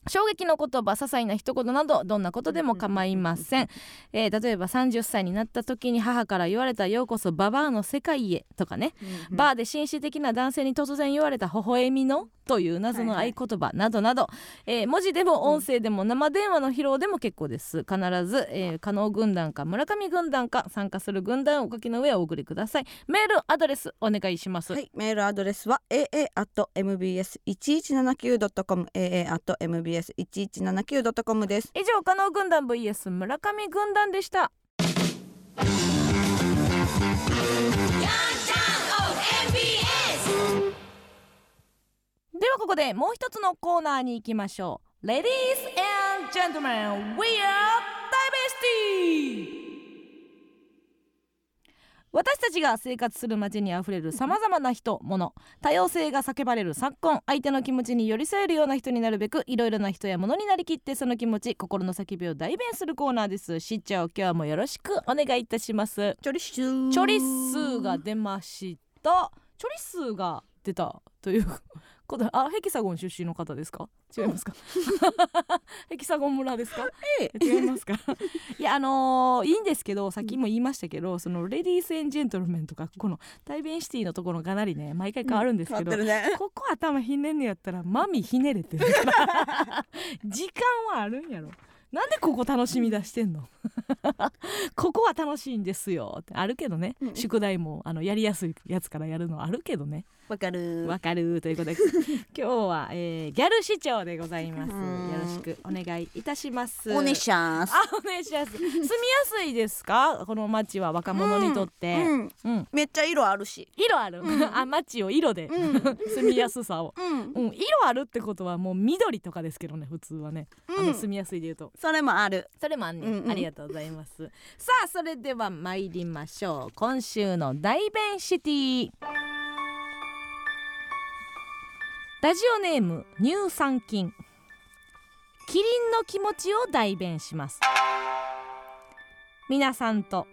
衝撃の言葉些細な一言などどんなことでも構いません、えー例えば30歳になった時に母から言われた「ようこそババアの世界へ」とかね、バーで紳士的な男性に突然言われた「微笑みの」という謎の合言葉などなど、えー文字でも音声でも生電話の披露でも結構です。必ず、えー、加納軍団か村上軍団か参加する軍団をお書きの上お送りください。メールアドレスお願いします、はい、メールアドレスは aa.mbs1179.com aa.mbs1179.com です。以上加納軍団 vs 村上軍団でしたではここでもう一つのコーナーに行きましょう。Ladies and Gentlemen We are Diversity! 私たちが生活する街にあふれるさまざまな人物多様性が叫ばれる昨今相手の気持ちに寄り添えるような人になるべくいろいろな人や物になりきってその気持ち心の叫びを代弁するコーナーです。しっちゃん今日もよろしくお願いいたします。チョリッシュチョリッスが出ました。チョリッスが出たということあヘキサゴン出身の方ですか？違いますか？ヘキサゴン村ですか？え違いますか？いやあのーいいんですけどさっきも言いましたけど、そのレディース・エン・ジェントルメンとかこの対弁シティのところかなりね毎回変わるんですけど、変わってるね。ここ頭ひねんねやったらマミひねれてる。時間はあるんやろ。なんでここ楽しみ出してんの？ここは楽しいんですよって。あるけどね、うん宿題もあのやりやすいやつからやるのあるけどねわかる。わかるということで 今日は、えーギャル市長でございます。うん。よろしくお願いいたします。おねしゃーす。あお願いします。住みやすいですか？この街は若者にとって、うん、うん。めっちゃ色あるし。色ある、あ街を色で、うん。住みやすさを。うん、うん、色あるってことはもう緑とかですけどね普通はね、あうん。の住みやすいで言うと。それもある。それもあんね、うんうん。ありがとうございます。さあそれでは参りましょう。今週の大弁シティラジオネーム乳酸菌。キリンの気持ちを代弁します。皆さんと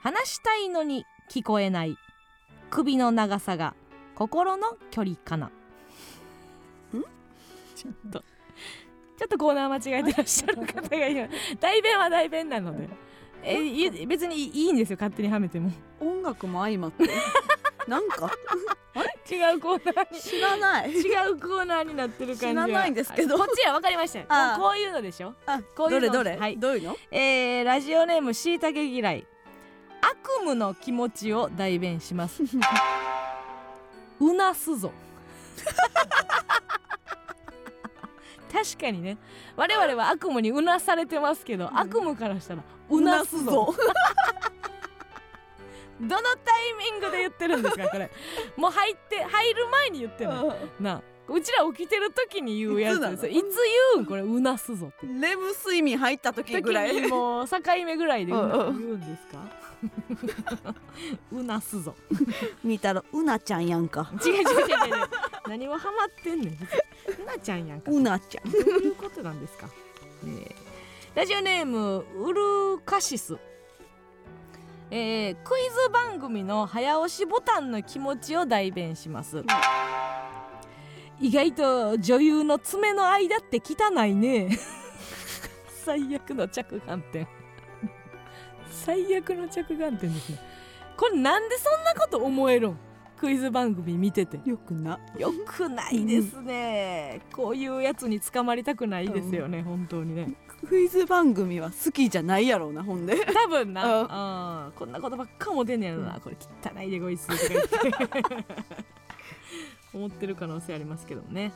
話したいのに聞こえない。首の長さが心の距離かな。ちょっと。ちょっとコーナー間違えてらっしゃる方がいる。代弁は代弁なので。えい別にいいんですよ勝手にはめても。音楽も相まって。なんか？違うコーナーに。知らない。違うコーナーになってる感じは。知らないんですけど。こっちは分かりましたよ。こういうのでしょ？あ、こういうの。どれどれ、はい。どういうの？えー、ラジオネームしいたけ嫌い。悪夢の気持ちを代弁します。うなすぞ。確かにね。我々は悪夢にうなされてますけど、悪夢からしたらうなすぞ。どのタイミングで言ってるんですかこれ。もう入って入る前に言ってるのなあ。うちら起きてる時に言うやつですよ。いつ言うんこれうなすぞって。レム睡眠入った時ぐらい。もう境目ぐらいで言うんですか？うなすぞ。見たらうなちゃんやんか。違う違う違う何もハマってんねん。うなちゃんやんか。うなちゃん。どういうことなんですか、え。ーラジオネームウルカシスえークイズ番組の早押しボタンの気持ちを代弁します、意外と女優の爪の間って汚いね。最悪の着眼点。最悪の着眼点ですね。これなんでそんなこと思えるん？クイズ番組見てて。よくな。よくないですね、こういうやつに捕まりたくないですよね、本当にねクイズ番組は好きじゃないやろうなほんで。多分な、うん。うん。こんなことばっかも出んねやろな、これ汚いでこいつとか言って思ってる可能性ありますけどね、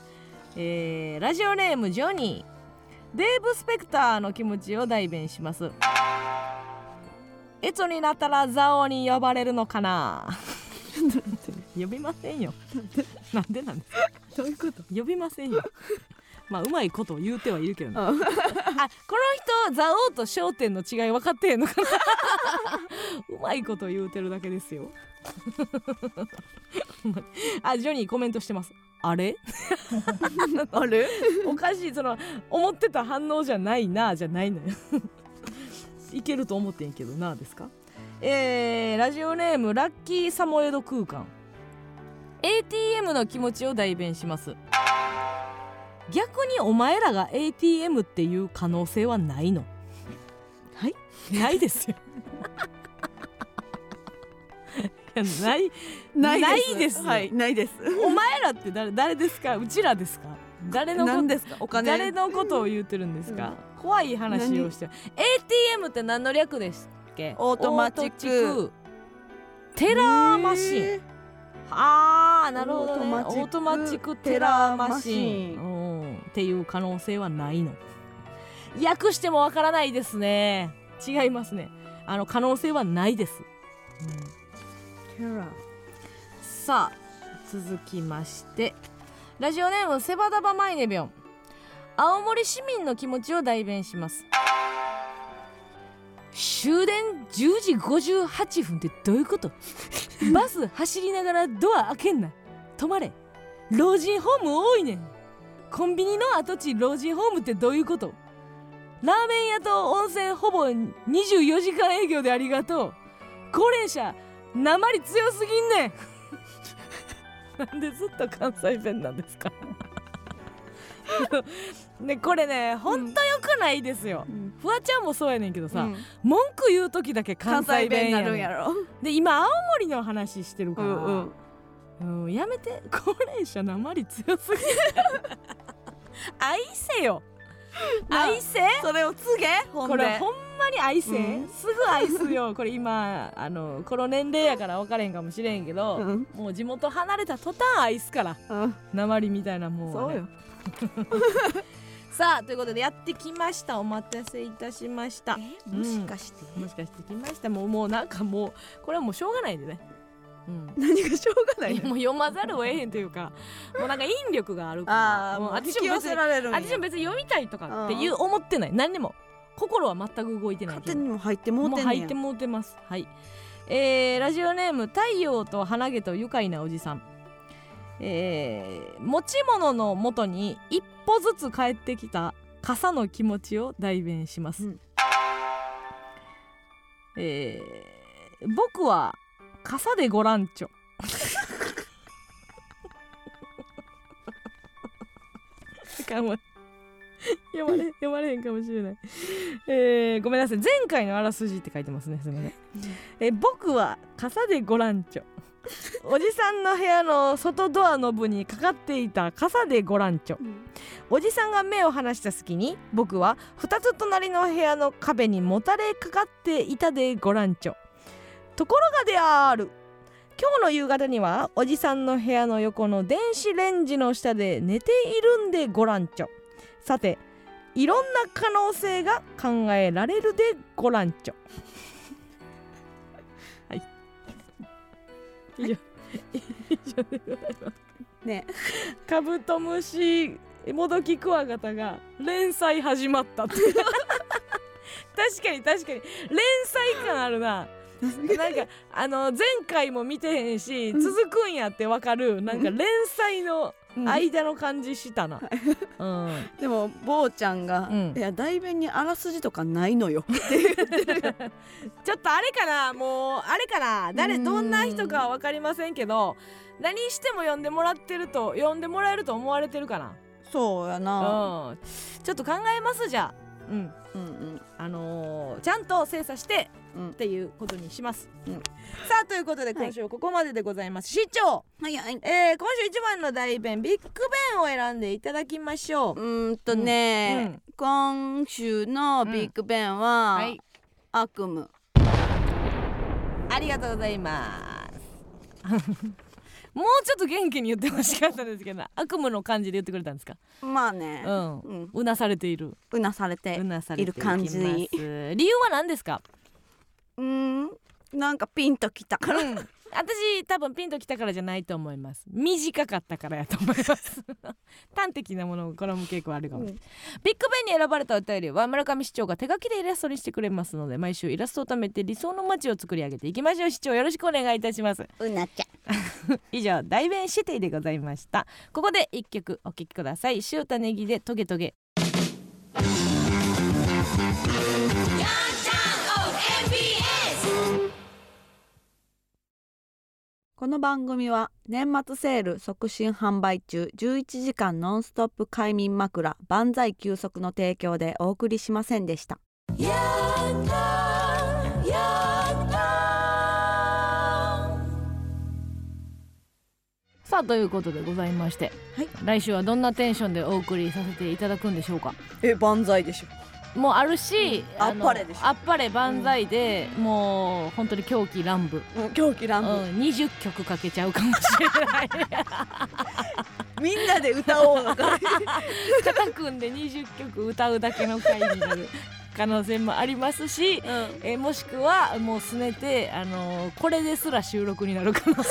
えーラジオネームジョニー。デーブ・スペクターの気持ちを代弁します。いつになったらザオに呼ばれるのかな？呼びませんよ。なんでなんですか？どういうこと？呼びませんよまあうまいことを言うてはいるけどね。ああこの人蔵王と商店の違い分かってへんのかな？うまいこと言うてるだけですよ。あジョニーコメントしてます。あれ？あれ？おかしいその思ってた反応じゃないなじゃないのよ。いけると思ってんけどなですか？えー、ラジオネームラッキーサモエド空間。ATM の気持ちを代弁します逆にお前らが ATM っていう可能性はないの。はい？ないですよ。ない？ないです。はい。ないです。お前らって誰誰ですか？うちらですか？誰のこと何ですか？お金？誰のことを言ってるんですか、怖い話をして。ATM って何の略ですっけ？ Automatic. Teller Machine あーなるほどね。オオー Automatic Teller Machine。うん。っていう可能性はないの。訳してもわからないですね。違いますね。あの可能性はないです、うん。さあ続きまして。ラジオネームセバダバマイネビョン。青森市民の気持ちを代弁します終電10時58分ってどういうこと？バス走りながらドア開けんな。止まれ。老人ホーム多いねん。コンビニの跡地老人ホームってどういうこと？ラーメン屋と温泉ほぼ24時間営業でありがとう。高齢者鉛強すぎんねん。なんでずっと関西弁なんですか？ねこれねほんとよくないですよ、うん。フワちゃんもそうやねんけどさ、うん。文句言う時だけ関関西弁やねん。るんやろ。で今青森の話してるから、うんうん。うんやめて。高齢者鉛強すぎる。愛せよ。愛せ？それを告げ？これほんまに愛せ、うん。すぐ愛すよ。これ今あのこの年齢やから分からへんかもしれんけど、うん。もう地元離れた途端愛すから。うん。鉛みたいなもんはね。そうよ さあということでやってきました。お待たせいたしました。もしかして？もしかしてきました。もうもうなんかもうこれはもうしょうがないんでね。うん。何がしょうがないの？もう読まざるを得へんというかもうなんか引力があるから。ああもう私も別に私も別に読みたいとかっていう思ってない。何にも。心は全く動いてない勝手にも入ってもうてんねや。もう入ってもうてます。はい。えー、ラジオネーム太陽と花毛と愉快なおじさんえー、持ち物の元に一歩ずつ帰ってきた傘の気持ちを代弁します、うん。えー、僕は傘でごらんちょ。かも 読まれ読まれへんかもしれない、えー、ごめんなさい。前回のあらすじって書いてますねすみません、えー僕は傘でごらんちょおじさんの部屋の外ドアノブにかかっていた傘でごらんちょおじさんが目を離した隙に僕は2つ隣の部屋の壁にもたれかかっていたでごらんちょところがである。今日の夕方にはおじさんの部屋の横の電子レンジの下で寝ているんでごらんちょさていろんな可能性が考えられるでごらんちょ。はい。以上、以上でございますね。カブトムシモドキクワガタが連載始まったって 確かに確かに。連載感あるな。なんかあの前回も見てへんしうん。続くんやってわかる。なんか連載の間の感じしたな、うん、でも坊ちゃんが、うん。いや代弁にあらすじとかないのよ。ちょっとあれかなもうあれかな。誰うん。どんな人かは分かりませんけど何しても呼んでもらってると呼んでもらえると思われてるかな。そうやな。うん。ちょっと考えますじゃあ。うん。うんうん。あのーちゃんと精査してうんっていうことにします、うん。さあということで今週はここまででございます、市長、はいはい。えー、今週一番の大弁ビッグ弁を選んでいただきましょう、うーんとね、今週のビッグベンは、はい。悪夢。ありがとうございます。もうちょっと元気に言ってほしかったんですけど悪夢の感じで言ってくれたんですか？まあね。う、ん。うん。うなされている。うなされてうなされている感じ理由は何ですか？うーん。なんかピンときたから、うん。私多分ピンときたからじゃないと思います。短かったからやと思います。端的なものを好む傾向あるかも、うん。ビッグベンに選ばれたお便りは村上市長が手書きでイラストにしてくれますので毎週イラストを貯めて理想の街を作り上げていきましょう市長よろしくお願いいたします。うなちゃん 以上大弁シティでございました。ここで一曲お聴きください。塩田ネギでトゲトゲこの番組は年末セール促進販売中11時間ノンストップ快眠枕万歳休息の提供でお送りしませんでした。さあということでございまして、はい。来週はどんなテンションでお送りさせていただくんでしょうか？え万歳でしょもうあるし、うん。のあっぱれでしょ。あっぱれ万歳で、もう本当に狂気乱舞、うん狂気乱うん、舞、20曲かけちゃうかもしれない。みんなで歌おうのか。肩組んで20曲歌うだけの回になる可能性もありますし、うん。えーもしくはもうすねて、あのーこれですら収録になる可能性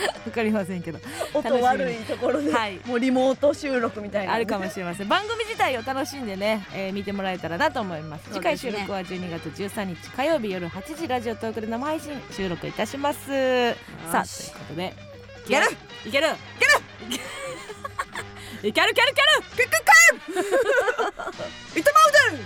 わかりませんけど。音悪いところで、はい。もうリモート収録みたいなあるかもしれません。番組自体を楽しんでね、えー見てもらえたらなと思います。次回収録は12月13日火曜日夜8時ラジオトークで生配信収録いたします。さあということで。いける！いける！いける！いける！いける！いける！いたまうで